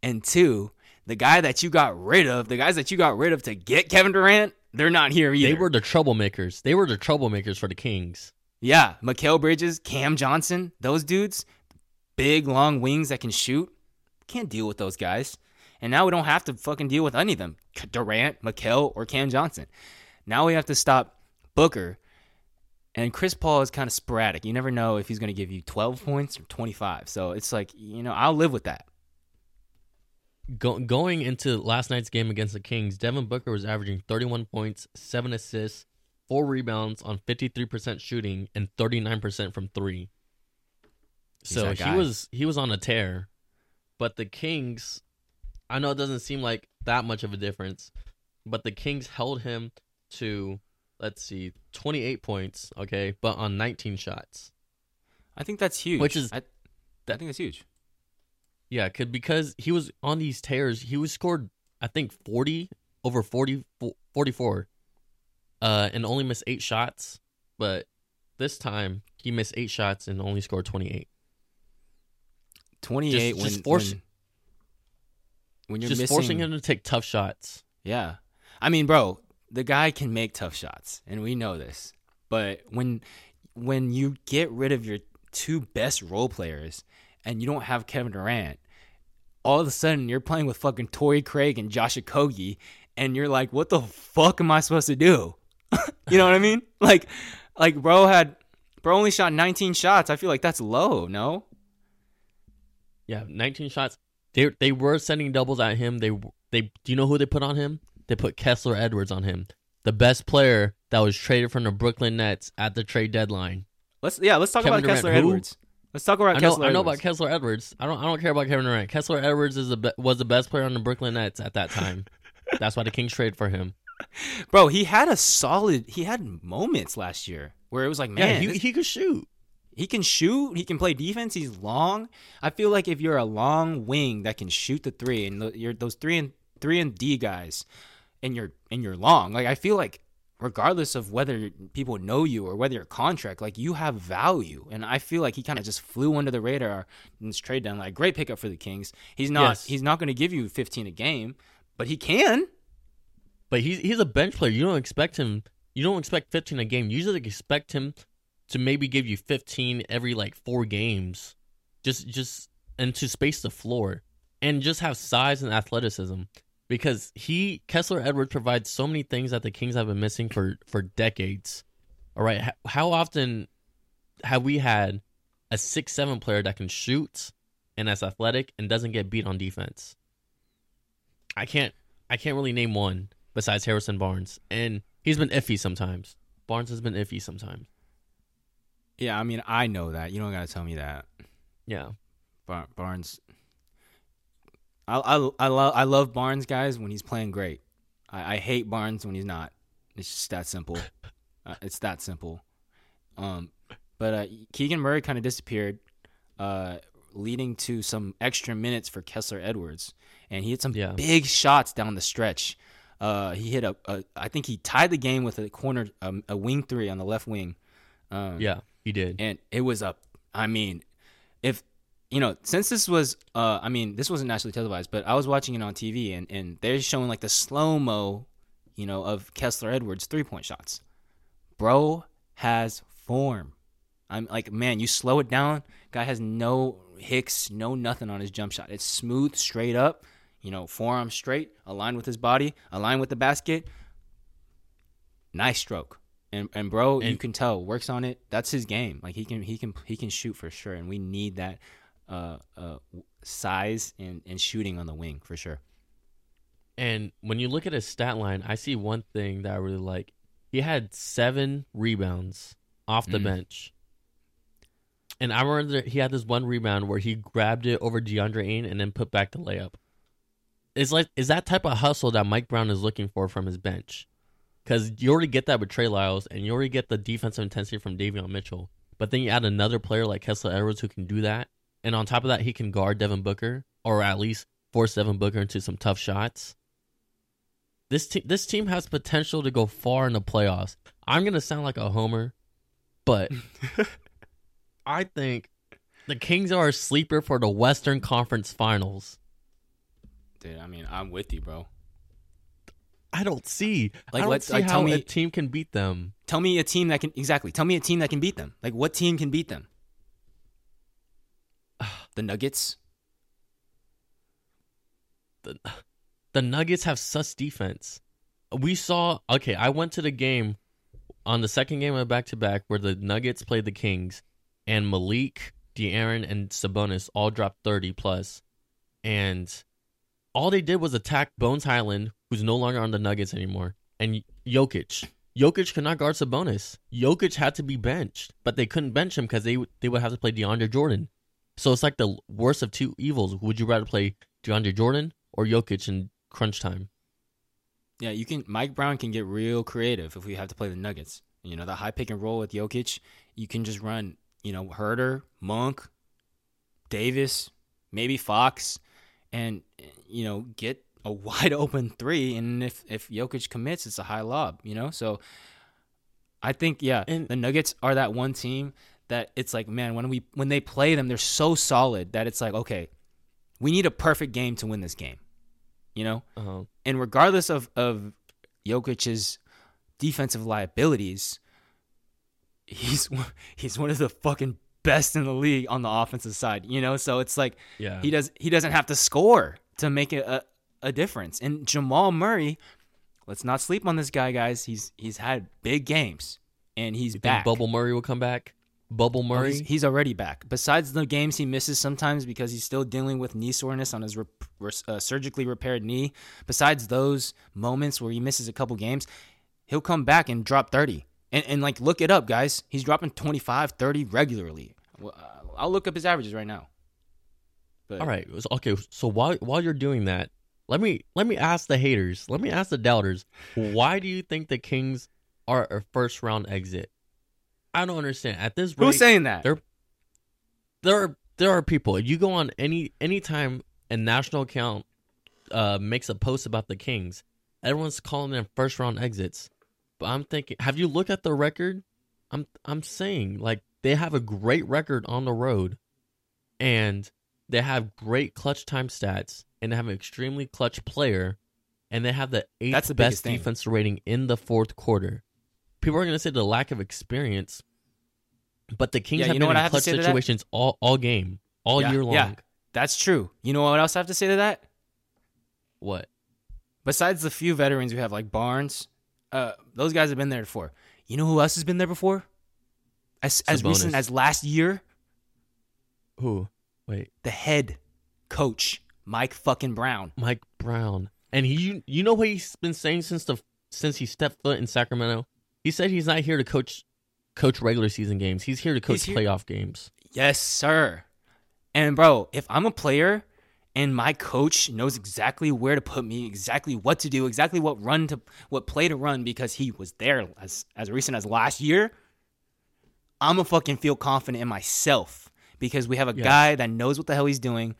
and two, the guy that you got rid of, the guys that you got rid of to get Kevin Durant, they're not here either. They were the troublemakers. They were the troublemakers for the Kings. Yeah, Mikal Bridges, Cam Johnson, those dudes, big long wings that can shoot. Can't deal with those guys. And now we don't have to fucking deal with any of them. Durant, Mikal, or Cam Johnson. Now we have to stop Booker. And Chris Paul is kind of sporadic. You never know if he's going to give you 12 points or 25. So it's like, you know, I'll live with that. Go- going into last night's game against the Kings, Devin Booker was averaging 31 points, 7 assists, 4 rebounds on 53% shooting and 39% from 3. He's So he was he was on a tear. But the Kings I know it doesn't seem like that much of a difference, but the Kings held him to let's see, 28 points, okay, but on 19 shots. I think that's huge. Which is- I, I think that's huge. Yeah, could because he was on these tears. He was scored, I think, forty over 40, 44, uh, and only missed eight shots. But this time he missed eight shots and only scored twenty eight. Just- when, just force- when, when you're Just missing. forcing him to take tough shots. Yeah. I mean, bro, the guy can make tough shots, and we know this. But when when you get rid of your two best role players and you don't have Kevin Durant, all of a sudden you're playing with fucking Torrey Craig and Josh Okogie, and you're like, what the fuck am I supposed to do? you know what I mean? Like, like bro had bro only shot 19 shots. I feel like that's low. No. Yeah, nineteen shots. They they were sending doubles at him. They they do you know who they put on him? They put Kessler Edwards on him, the best player that was traded from the Brooklyn Nets at the trade deadline. Let's yeah. Let's talk Kevin about Durant, Kessler who? Edwards. Let's talk about I know, Kessler I know Edwards. about Kessler Edwards. I don't. I don't care about Kevin Durant. Kessler Edwards is the be- was the best player on the Brooklyn Nets at that time. That's why the Kings traded for him. Bro, he had a solid. He had moments last year where it was like, man, yeah, he, this- he could shoot. He can shoot. He can play defense. He's long. I feel like if you're a long wing that can shoot the three, and you're those three and three and D guys, and you're and you're long, like I feel like regardless of whether people know you or whether your contract, like you have value. And I feel like he kind of just flew under the radar in this trade down. Like great pickup for the Kings. He's not. Yes. He's not going to give you 15 a game, but he can. But he's he's a bench player. You don't expect him. You don't expect 15 a game. You usually expect him to maybe give you 15 every like four games, just just and to space the floor and just have size and athleticism. Because he Kessler Edwards provides so many things that the Kings have been missing for for decades. All right, how, often have we had a six seven player that can shoot and that's athletic and doesn't get beat on defense? I can't I can't really name one besides Harrison Barnes, and he's been iffy sometimes. Barnes has been iffy sometimes. Yeah, I mean, I know that. You don't got to tell me that. Yeah, Bar- Barnes. I I I love I love Barnes guys when he's playing great. I, I hate Barnes when he's not. It's just that simple. uh, it's that simple. Um, but uh, Keegan Murray kind of disappeared, uh, leading to some extra minutes for Kessler Edwards, and he hit some Yeah. big shots down the stretch. Uh, he hit a, a I think he tied the game with a corner um, a wing three on the left wing. Um, yeah, he did. and it was a i mean if you know since this was uh i mean this wasn't nationally televised but i was watching it on tv and and they're showing like the slow mo you know of kessler edwards three point shots bro has form i'm like man you slow it down guy has no hicks no nothing on his jump shot it's smooth straight up you know forearm straight aligned with his body aligned with the basket nice stroke. And and bro, you can tell works on it. That's his game. Like he can he can he can shoot for sure. And we need that uh uh size and and shooting on the wing for sure. And when you look at his stat line, I see one thing that I really like. He had seven rebounds off the Mm. bench. And I remember he had this one rebound where he grabbed it over DeAndre Ayton and then put back the layup. It's like is that type of hustle that Mike Brown is looking for from his bench. Because you already get that with Trey Lyles, and you already get the defensive intensity from Davion Mitchell. But then you add another player like Kessler Edwards who can do that, and on top of that, he can guard Devin Booker, or at least force Devin Booker into some tough shots. This team, this team has potential to go far in the playoffs. I'm gonna sound like a homer, but I think the Kings are a sleeper for the Western Conference Finals. Dude, I mean, I'm with you, bro. I don't see, Like, I don't let's- see like, how tell me- a team can beat them. Tell me a team that can exactly. Tell me a team that can beat them. Like what team can beat them? The Nuggets. the the Nuggets have sus defense. We saw okay, I went to the game on the second game of back to back where the Nuggets played the Kings and Malik, De'Aaron, and Sabonis all dropped thirty. And all they did was attack Bones Hyland, who's no longer on the Nuggets anymore, and Jokic. Jokic could not guard Sabonis. Jokic had to be benched, but they couldn't bench him because they they would have to play DeAndre Jordan. So it's like the worst of two evils. Would you rather play DeAndre Jordan or Jokic in crunch time? Yeah, you can. Mike Brown can get real creative if we have to play the Nuggets. You know, the high pick and roll with Jokic, you can just run. You know, Huerter, Monk, Davis, maybe Fox, and you know get a wide open three. And if if Jokic commits, it's a high lob. You know, so I think yeah, And- the Nuggets are that one team that it's like man when we when they play them, they're so solid that it's like okay, we need a perfect game to win this game. You know, Uh, and regardless of of Jokic's defensive liabilities, he's he's one of the fucking best in the league on the offensive side. You know, so it's like yeah. he does he doesn't have to score to make it a, a difference. And Jamal Murray, let's not sleep on this guy, guys. He's he's had big games and he's you back. Bubble Murray will come back? Bubble Oh, Murray? he's, he's already back. Besides the games he misses sometimes because he's still dealing with knee soreness on his rep- res- uh, surgically repaired knee. Besides those moments where he misses a couple games, he'll come back and drop 30. And, and like, look it up, guys. He's dropping 25, 30 regularly. Well, uh, I'll look up his averages right now. But, All right. Okay. So while while you're doing that, let me let me ask the haters. Let me ask the doubters. Why do you think the Kings are a first round exit? I don't understand. At this rate, Who's saying that? They're- there are there are people. You go on any any time a national account uh, makes a post about the Kings, everyone's calling them first round exits. But I'm thinking, have you looked at the record? I'm I'm saying like they have a great record on the road, and they have great clutch time stats, and they have an extremely clutch player, and they have the eighth That's the best defense rating in the fourth quarter. People are going to say the lack of experience, but the Kings Yeah, have been in clutch say to that? situations all all game, all Yeah, year long. yeah. That's true. You know what else I have to say to that? What? Besides the few veterans we have, like Barnes, uh, those guys have been there before. You know who else has been there before? As as recent as last year, Who? Wait, the head coach Mike fucking Brown. Mike Brown. And he, you, know what he's been saying since the since he stepped foot in Sacramento. He said he's not here to coach coach regular season games. He's here to coach here- playoff games. Yes, sir. And bro, if I'm a player and my coach knows exactly where to put me, exactly what to do, exactly what run to what play to run because he was there as as recent as last year, I'm gonna fucking feel confident in myself because we have a Yeah. guy that knows what the hell he's doing.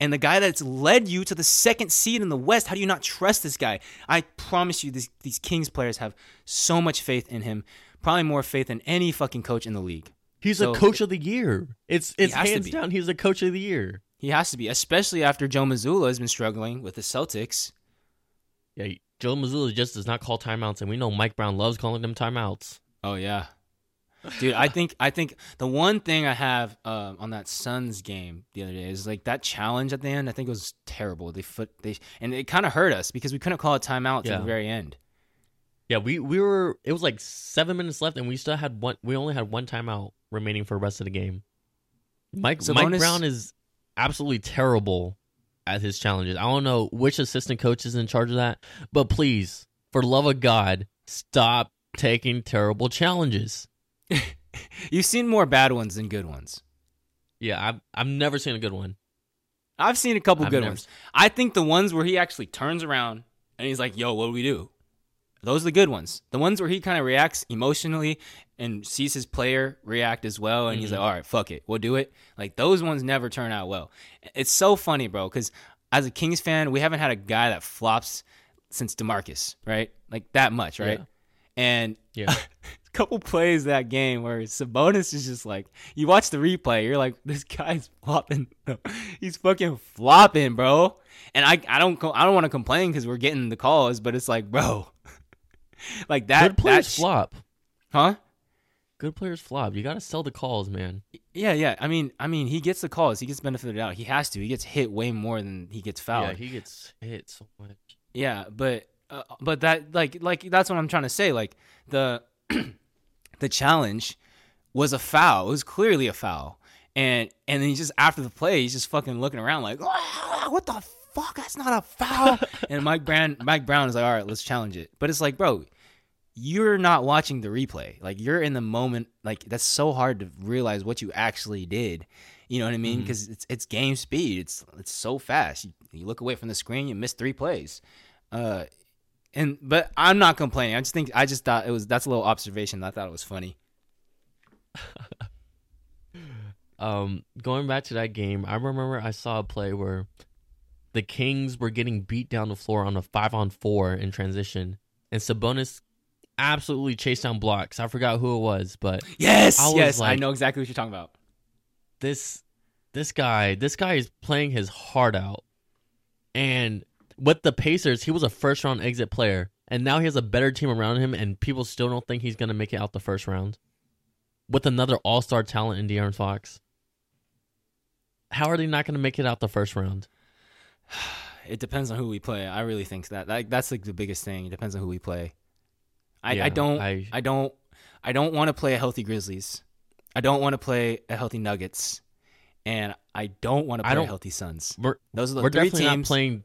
And the guy that's led you to the second seed in the West, how do you not trust this guy? I promise you, this, these Kings players have so much faith in him, probably more faith than any fucking coach in the league. He's So- a coach of the year. It's it's hands down. He's a coach of the year. He has to be, especially after Joe Mazzulla has been struggling with the Celtics. Yeah, Joe Mazzulla just does not call timeouts, and we know Mike Brown loves calling them timeouts. Oh yeah, dude. I think I think the one thing I have um, on that Suns game the other day is like that challenge at the end. I think it was terrible. They foot they and it kind of hurt us because we couldn't call a timeout to the very end. Yeah, we we were. It was like seven minutes left, and we still had one. We only had one timeout remaining for the rest of the game. Mike Mike Sabonis- Brown is absolutely terrible at his challenges. I don't know which assistant coach is in charge of that, but please, for the love of God, stop taking terrible challenges. You've seen more bad ones than good ones. Yeah, I've I've never seen a good one. I've seen a couple I've good never- ones. I think the ones where he actually turns around and he's like, "Yo, what do we do?" Those are the good ones. The ones where he kind of reacts emotionally and sees his player react as well, and he's Mm-hmm. like, "All right, fuck it, we'll do it." Like those ones never turn out well. It's so funny, bro, because as a Kings fan, we haven't had a guy that flops since Demarcus, right? Like that much, right? Yeah. And Yeah. couple plays that game where Sabonis is just like you watch the replay, you're like, this guy's flopping. He's fucking flopping, bro. And I I don't I don't want to complain because we're getting the calls, but it's like, bro, like that good players that sh- flop. huh? Good players flop. You got to sell the calls, man. Yeah, yeah. I mean, I mean, he gets the calls. He gets benefited out. He has to. He gets hit way more than he gets fouled. Yeah, he gets hit so much. Yeah, but uh, but that like like that's what I'm trying to say. Like the the challenge was a foul. It was clearly a foul. And and then he just after the play, he's just fucking looking around like, "Ah, what the fuck? That's not a foul. and Mike Brown Mike Brown is like, all right, let's challenge it. But it's like, bro, you're not watching the replay. Like you're in the moment. Like that's so hard to realize what you actually did. You know what I mean? Because it's it's game speed. It's it's so fast. You, you look away from the screen, you miss three plays. Uh, and but I'm not complaining. I just think I just thought it was that's a little observation. I thought it was funny. Um, going back to that game, I remember I saw a play where the Kings were getting beat down the floor on a five on four in transition, and Sabonis absolutely chased down blocks. I forgot who it was, but Yes, I yes, I know exactly what you're talking about. this this guy this guy is playing his heart out, and with the Pacers, he was a first round exit player, and now he has a better team around him, and people still don't think he's gonna make it out the first round. With another all star talent in De'Aaron Fox, how are they not gonna make it out the first round? It depends on who we play. I really think that like that's like the biggest thing. It depends on who we play. I, Yeah, I don't I, I- don't I don't want to play a healthy Grizzlies. I don't want to play a healthy Nuggets, and I don't want to play healthy Suns. We're Those are the we're three definitely teams. not playing.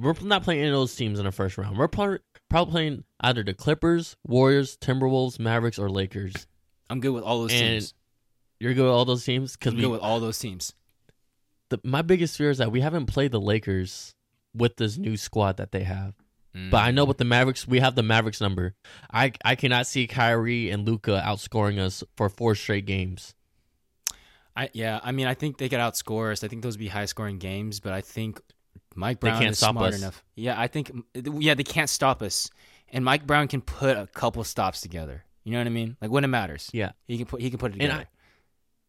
We're not playing any of those teams in the first round. We're probably, probably playing either the Clippers, Warriors, Timberwolves, Mavericks, or Lakers. I'm good with all those And teams. You're good with all those teams because we good with all those teams. the, my biggest fear is that we haven't played the Lakers with this new squad that they have. Mm. But I know with the Mavericks, we have the Mavericks number. I I cannot see Kyrie and Luka outscoring us for four straight games. I yeah, I mean, I think they could outscore us. I think those would be high scoring games, but I think Mike Brown can't is stop smart us. enough. Yeah, I think yeah, they can't stop us. And Mike Brown can put a couple stops together. You know what I mean? Like when it matters. Yeah. He can put he can put it And together.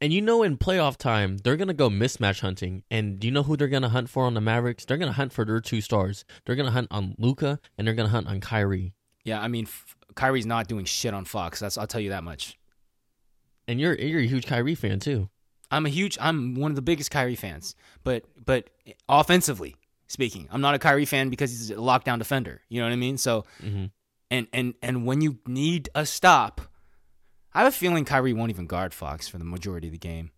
And you know, in playoff time, they're gonna go mismatch hunting. And do you know who they're gonna hunt for on the Mavericks? They're gonna hunt for their two stars. They're gonna hunt on Luka and they're gonna hunt on Kyrie. yeah, I mean, F- Kyrie's not doing shit on Fox. That's I'll tell you that much. And you're you're a huge Kyrie fan too. I'm a huge I'm one of the biggest Kyrie fans. But but offensively speaking, I'm not a Kyrie fan because he's a lockdown defender. You know what I mean? So hmm and and and when you need a stop, I have a feeling Kyrie won't even guard Fox for the majority of the game.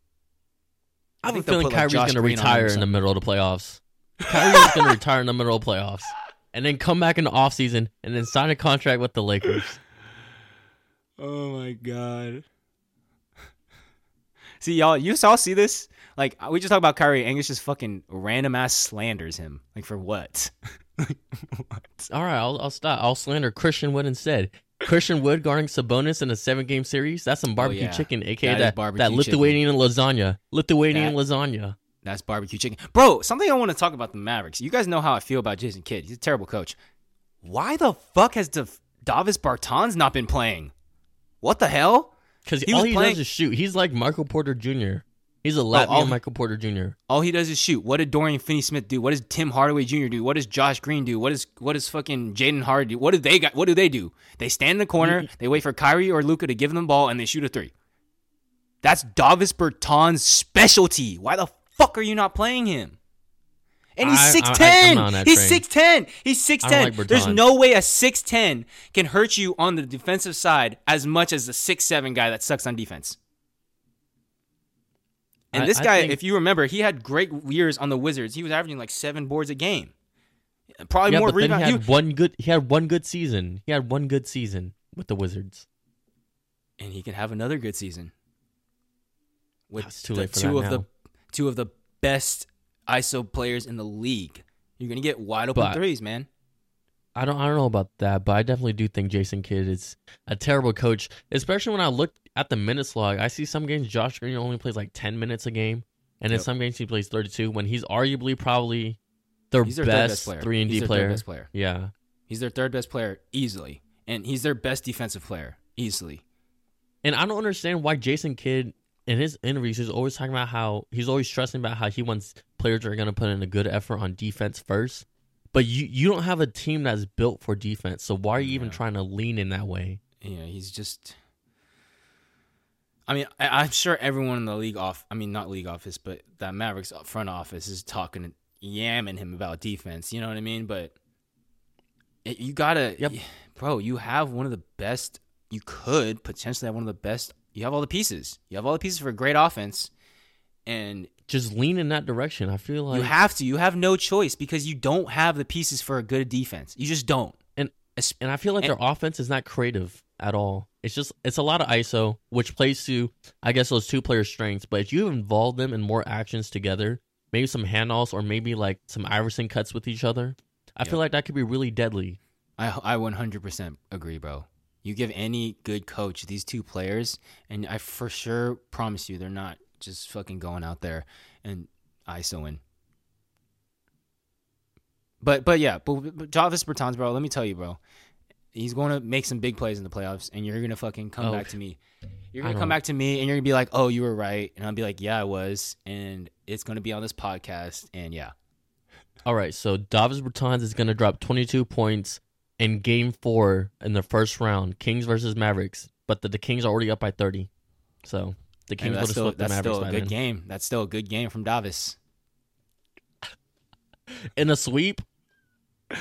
I have a think they'll feeling put, like, Kyrie's Josh gonna Green on him or retire in the middle of the playoffs. Kyrie's gonna retire in the middle of the playoffs. And then come back in the offseason and then sign a contract with the Lakers. Oh my god. See y'all, you all see this? Like we just talk about Kyrie, Angus just fucking random ass slanders him. Like for what? Like, what? All right, I'll, I'll stop. I'll slander Christian Wood instead. Christian Wood guarding Sabonis in a seven game series. That's some oh, barbecue Oh, yeah. chicken, aka That that, that chicken. Lithuanian lasagna. Lithuanian That- lasagna. That's barbecue chicken. Bro, something I want to talk about the Mavericks. You guys know how I feel about Jason Kidd. He's a terrible coach. Why the fuck has Dav- Davis Bertans not been playing? What the hell? Because all he playing- does is shoot. He's like Michael Porter Jr. He's a oh, Latvian all- Michael Porter Jr. All he does is shoot. What did Dorian Finney-Smith do? What does Tim Hardaway Jr. do? What does Josh Green do? What is what does fucking Jaden Hard do? What do they got? What do they do? They stand in the corner. They wait for Kyrie or Luka to give them the ball, and they shoot a three. That's Davis Bertans' specialty. Why the fuck are you not playing him? And he's six ten. not on that He's six ten. He's six ten. like There's no way a six ten can hurt you on the defensive side as much as the six seven guy that sucks on defense. And I- this guy, think- if you remember, he had great years on the Wizards. He was averaging like seven boards a game. Probably yeah, more but then he had one good. He had one good season. He had one good season with the Wizards. and he can have another good season. With ah, too the two of the two of the best ISO players in the league. You're gonna get wide open But- threes, man. I don't. I don't know about that, but I definitely do think Jason Kidd is a terrible coach. Especially when I look at the minutes log, I see some games Josh Green only plays like ten minutes a game, and in some games he plays thirty-two. When he's arguably probably their He's best three and D player. Best player. Yeah, He's their third best player easily, and he's their best defensive player easily. and I don't understand why Jason Kidd in his interviews he's always talking about how he's always stressing about how he wants players are going to put in a good effort on defense first. But you you don't have a team that's built for defense, so why are you even trying to lean in that way? Yeah, he's just. I mean, I, I'm sure everyone in the league off. I mean, not league office, but that Mavericks front office is talking, yamming him about defense. You know what I mean? But it, you gotta, Yep. bro. You have one of the best. You could potentially have one of the best. You have all the pieces. You have all the pieces for a great offense, and Just lean in that direction. I feel like you have to. You have no choice because you don't have the pieces for a good defense. You just don't. And- And I feel like And- their offense is not creative at all. It's just it's a lot of ISO, which plays to I guess those two players' strengths. But if you involve them in more actions together, maybe some handoffs or maybe like some Iverson cuts with each other, I feel like that could be really deadly. I I 100% agree, bro. You give any good coach these two players, and I for sure promise you, they're not just fucking going out there and ISOing. But but yeah, but, but Jarvis Bertans, bro. Let me tell you, bro. He's going to make some big plays in the playoffs, and you're gonna fucking come Oh. back to me. You're gonna come back to me, and you're gonna be like, "Oh, you were right," and I'll be like, "Yeah, I was," and it's gonna be on this podcast, and yeah, All right, so Davis Bertans is going to drop 22 points in Game Four in the first round, Kings versus Mavericks. But the, the Kings are already up by 30, so the Hey, Kings would that's have swept the that's still a good then. game. That's still a good game from Davis. In a sweep,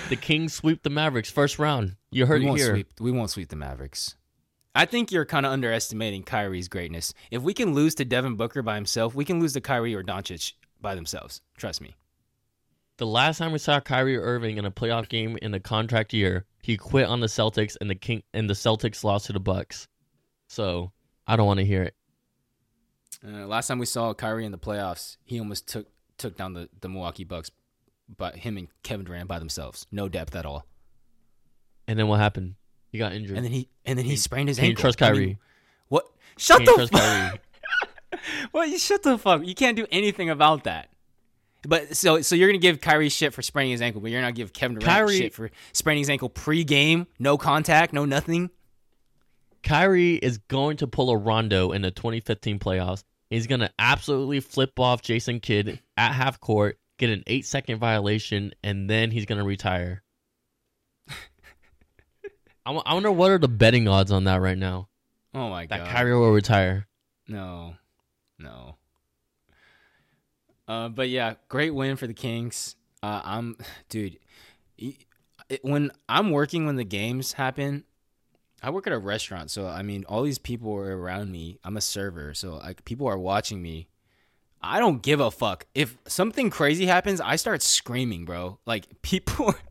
the Kings sweep the Mavericks first round. You heard we it won't here. sweep. We won't sweep the Mavericks. I think you're kind of underestimating Kyrie's greatness. If we can lose to Devin Booker by himself, we can lose to Kyrie or Doncic by themselves. Trust me. The last time we saw Kyrie Irving in a playoff game in a contract year, he quit on the Celtics and the King and the Celtics lost to the Bucks. So I don't want to hear it. Uh, last time we saw Kyrie in the playoffs, he almost took took down the, the Milwaukee Bucks, but him and Kevin Durant by themselves, no depth at all. And then what happened? He got injured. And then he and then he sprained his Can you ankle. trust I mean, Kyrie? what? Shut Can you the trust fuck. Kyrie? Well, you shut the fuck. You can't do anything about that. But so so you're gonna give Kyrie shit for spraining his ankle, but you're not gonna give Kevin Durant Kyrie- shit for spraining his ankle pre-game, no contact, no nothing. Kyrie is going to pull a Rondo in the 2015 playoffs. He's going to absolutely flip off Jason Kidd at half court, get an eight second violation, and then he's going to retire. I wonder what are the betting odds on that right now? Oh my That god. That Kyrie will retire. No, no. Uh, but yeah, great win for the Kings. Uh, I'm, dude. When I'm working when the games happen, I work at a restaurant, so I mean, all these people are around me. I'm a server, so like people are watching me. I don't give a fuck if something crazy happens. I start screaming, bro. Like people.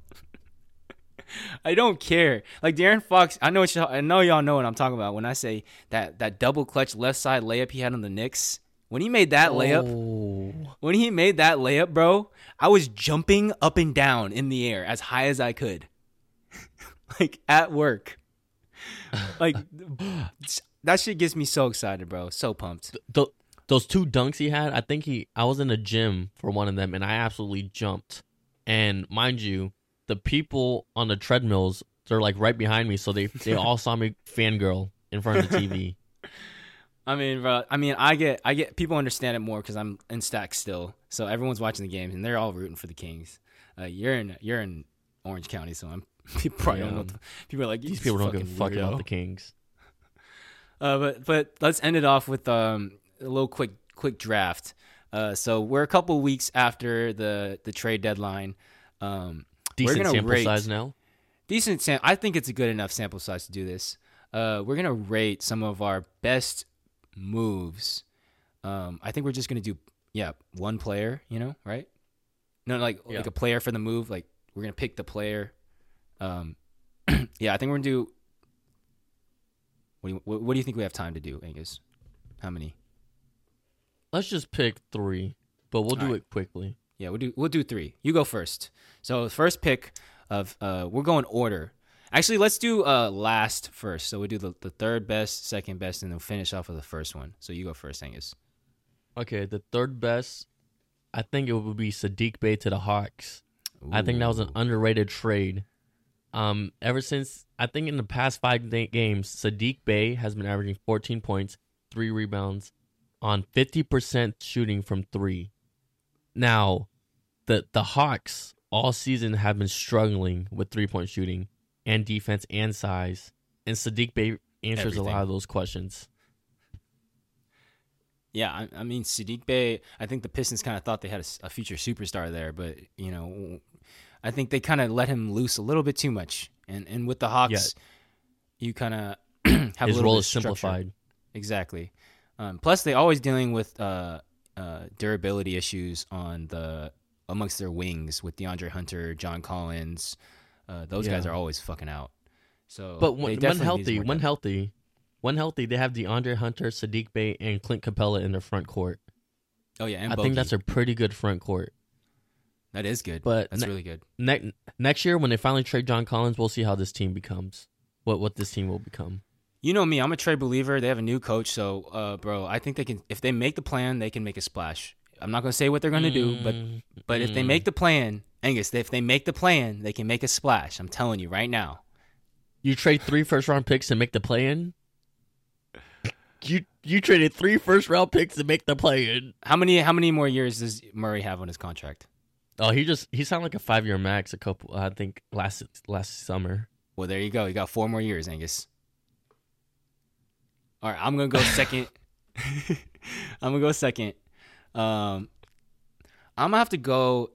I don't care. Like De'Aaron Fox, I know what y'all, I know y'all know what I'm talking about when I say that that double clutch left side layup he had on the Knicks. When he made that layup, Oh. when he made that layup, bro, I was jumping up and down in the air as high as I could. like at work. Like that shit gets me so excited, bro. So pumped. Th- those two dunks he had, I think he I was in a gym for one of them and I absolutely jumped. And mind you, the people on the treadmills, they're like right behind me, so they they all saw me fangirl in front of the TV. I mean, bro. I mean, I get, I get. People understand it more because I'm in stack still, so everyone's watching the games and they're all rooting for the Kings. Uh, you're in, you're in Orange County, so I'm. People probably don't know. What the, people are like These people don't give a fuck about the Kings. Uh, but but let's end it off with um a little quick quick draft. Uh, so we're a couple weeks after the the trade deadline. Um, Decent gonna sample rate- size now. decent sam- I think it's a good enough sample size to do this. Uh, we're gonna rate some of our best moves. Um, I think we're just gonna do yeah one player, you know, right? No, like Yeah. like a player for the move. Like we're gonna pick the player. Um, yeah, I think we're gonna do. What do you what, what do you think we have time to do, Angus? How many? Let's just pick three, but we'll do Alright. it quickly. Yeah, we'll do we'll do three. You go first. So first pick of uh we're going order. Actually, let's do uh last first. So we do the, the third best, second best, and then finish off with the first one. So you go first, Angus. Okay, the third best, I think it would be Sadiq Bey to the Hawks. I think that was an underrated trade. Um, ever since I think in the past five games, Sadiq Bey has been averaging 14 points, three rebounds, on 50% shooting from three. Now, the the Hawks all season have been struggling with three point shooting and defense and size, and Sadiq Bey answers a lot of those questions. Yeah, I, I mean Sadiq Bey. I think the Pistons kind of thought they had a future superstar there, but you know, I think they kind of let him loose a little bit too much. And and with the Hawks, you kind of have a His little role bit is simplified. Exactly. Um, plus, they're always dealing with uh, uh, durability issues on the amongst their wings with DeAndre Hunter, John Collins. Uh, those guys are always fucking out. So, But when, when healthy, when depth. healthy, when healthy, they have DeAndre Hunter, Sadiq Bey, and Clint Capela in their front court. oh yeah, and I think that's a pretty good front court. That is good. But that's ne- really good. Ne- next year, when they finally trade John Collins, we'll see how this team becomes. What what this team will become. You know me, I'm a trade believer. They have a new coach, so uh, bro, I think they can. If they make the plan, they can make a splash. I'm not gonna say what they're gonna do, but Mm, but if they mm. make the plan, Angus, if they make the plan, they can make a splash. I'm telling you right now. you trade three first round picks and make the play in. You you traded three first round picks to make the play in. How many how many more years does Murray have on his contract? Oh, he just he signed like a five year max. A couple, I think last last summer. Well, there you go. You got four more years, Angus. All right, I'm gonna go second. I'm gonna go second. Um, I'm gonna have to go,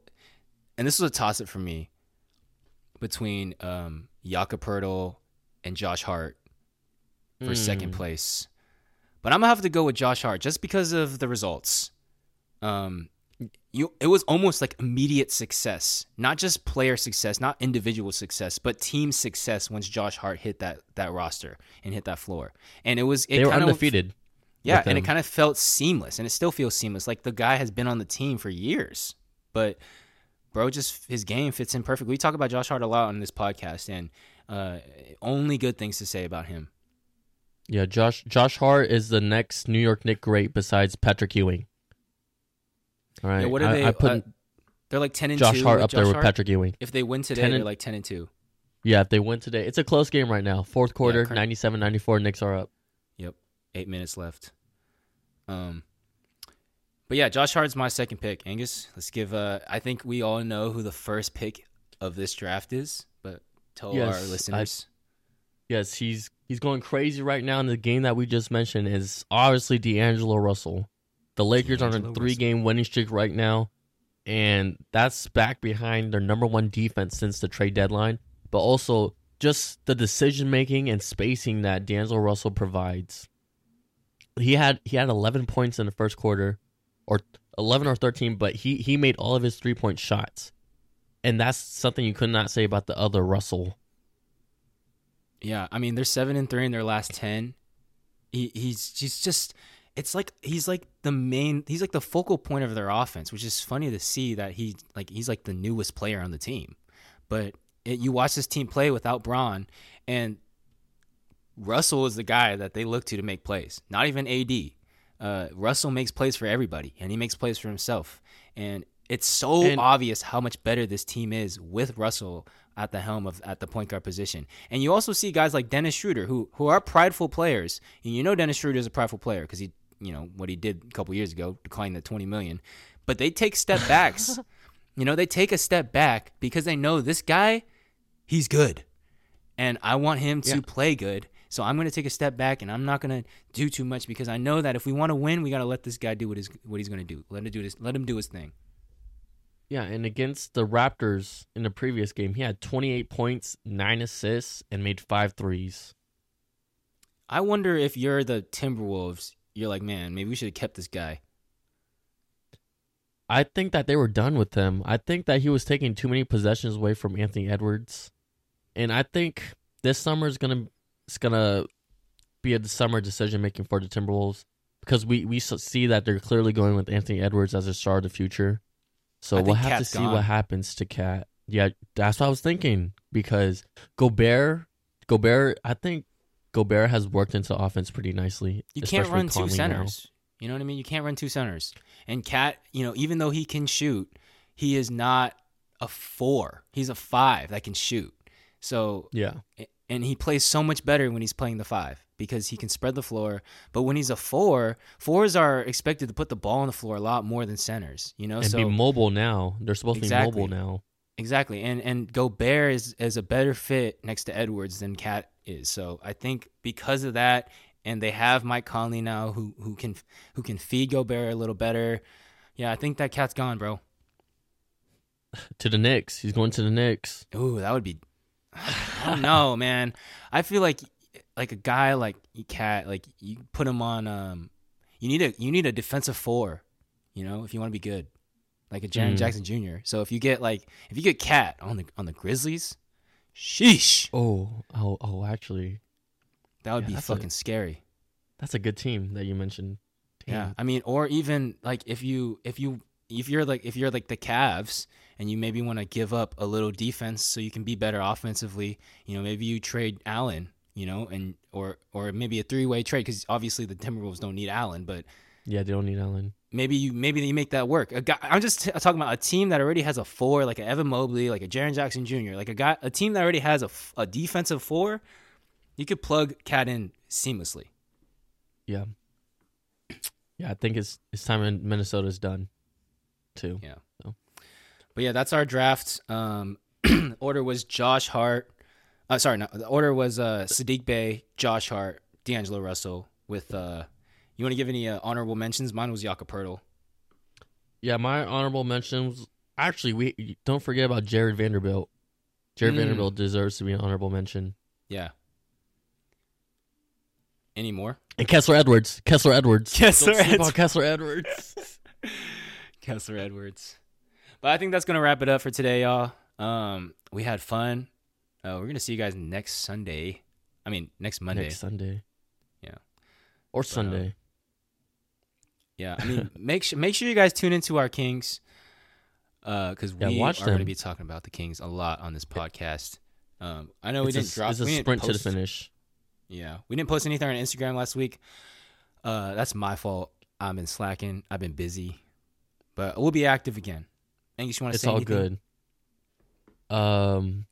and this was a toss up for me between um, Jakob Poeltl and Josh Hart for second Mm. place, but I'm gonna have to go with Josh Hart just because of the results. Um, you it was almost like immediate success, not just player success, not individual success, but team success once Josh Hart hit that that roster and hit that floor, and it was it They were kind of undefeated. yeah, and it kind of felt seamless, and it still feels seamless. Like the guy has been on the team for years, but bro, just his game fits in perfectly. We talk about Josh Hart a lot on this podcast, and uh, only good things to say about him. Yeah, Josh Josh Hart is the next New York Nick great besides Patrick Ewing. All right, Yeah, what are I, they? I put uh, they're like ten and Josh two. Hart with up there Josh with Hart. Patrick Ewing. If they win today, 10 they're like ten and two. Yeah, if they win today, it's a close game right now. Fourth quarter, current- 97-94, Knicks are up. Yep, eight minutes left. Um, but yeah, Josh Hart's my second pick. Angus, let's give. Uh, I think we all know who the first pick of this draft is, but tell Yes, our I- listeners. Yes, he's he's going crazy right now. And the game that we just mentioned is obviously D'Angelo Russell. The Lakers are on a three-game winning streak right now, and that's back behind their number one defense since the trade deadline. But also just the decision making and spacing that D'Angelo Russell provides. He had he had 11 points in the first quarter, or 11 or 13, but he he made all of his three point shots, and that's something you could not say about the other Russell. Yeah, I mean they're seven and three in their last ten. He, he's he's just it's like he's like the main he's like the focal point of their offense, which is funny to see that he like he's like the newest player on the team. But it, you watch this team play without Bron, and Russell is the guy that they look to to make plays. Not even AD. Uh, Russell makes plays for everybody, and he makes plays for himself. And it's so And- obvious how much better this team is with Russell at the helm of at the point guard position. And you also see guys like Dennis Schroeder who who are prideful players. And you know Dennis Schroeder is a prideful player because he, you know, what he did a couple years ago, declined the 20 million. But they take step backs. you know, they take a step back because they know this guy, he's good. And I want him to Yeah. play good So I'm going to take a step back and I'm not going to do too much because I know that if we want to win, we got to let this guy do what his what he's going to do. Let him do this. Let him do his thing. Yeah, and against the Raptors in the previous game, he had 28 points, nine assists, and made five threes. I wonder if you're the Timberwolves, you're like, man, maybe we should have kept this guy. I think that they were done with him. I think that he was taking too many possessions away from Anthony Edwards, and I think this summer is gonna it's gonna be a summer decision making for the Timberwolves because we we see that they're clearly going with Anthony Edwards as a star of the future. So we'll have Cat's to see gone. what happens to Cat. Yeah, that's what I was thinking because Gobert, Gobert, I think Gobert has worked into offense pretty nicely. You can't run two Conley now. centers. You know what I mean? You can't run two centers. And Cat, you know, even though he can shoot, he is not a four. He's a five that can shoot. So Yeah, and he plays so much better when he's playing the five because he can spread the floor. But when he's a four, fours are expected to put the ball on the floor a lot more than centers. You know, and so be mobile now. They're supposed Exactly. to be mobile now. Exactly. And and Gobert is is a better fit next to Edwards than Cat is. So I think because of that, and they have Mike Conley now who who can who can feed Gobert a little better. Yeah, I think that Cat's gone, bro. To the Knicks, he's going to the Knicks. Ooh, that would be. I don't know, man. I feel like like a guy like Cat, like you put him on. Um, you need a you need a defensive four, you know, if you want to be good, like a Jaren Mm. Jackson Jr. So if you get like if you get Cat on the on the Grizzlies, sheesh, Oh, oh, oh! Actually, that would Yeah, be that's a- fucking scary. that's a good team that you mentioned. Yeah, I mean, or even like if you if you if you're like if you're like the Cavs and you maybe want to give up a little defense so you can be better offensively, you know, maybe you trade Allen, you know, and or or maybe a three way trade because obviously the Timberwolves don't need Allen, but Yeah, they don't need Allen. Maybe you maybe you make that work. A guy, I'm just t- talking about a team that already has a four, like a Evan Mobley, like a Jaren Jackson Jr., like a guy, a team that already has a, f- a defensive four. You could plug Cat in seamlessly. Yeah, yeah. I think it's it's time in Minnesota's done, too. Yeah. So. But yeah, that's our draft. Um, order was Josh Hart. Uh, sorry, no, the order was uh, Sadiq Bey, Josh Hart, D'Angelo Russell. With uh, you want to give any uh, honorable mentions? Mine was Jakob Poeltl. Yeah, my honorable mentions. Actually, we don't forget about Jarred Vanderbilt. Jarred Mm. Vanderbilt deserves to be an honorable mention. Yeah. Any more? And Kessler Edwards. Kessler Edwards. Kessler Edwards. Kessler Edwards. Kessler Edwards. But I think that's gonna wrap it up for today, y'all. Um, we had fun. Uh, we're gonna see you guys next Sunday. I mean, next Monday. Next Sunday. Yeah. Or uh, Sunday. Yeah, I mean, make sure make sure you guys tune into our Kings, because Yeah, we are going to be talking about the Kings a lot on this podcast. Um, I know we it's a, didn't drop. it's a we sprint to the finish. Yeah, we didn't post anything on Instagram last week. Uh, that's my fault. I've been slacking. I've been busy, but we'll be active again. Angus, you want to say? It's say all anything? good. Um,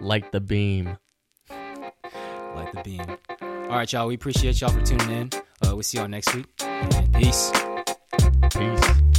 like the beam. Like the beam. All right, y'all. We appreciate y'all for tuning in. Uh, we'll see y'all next week. Peace. Peace.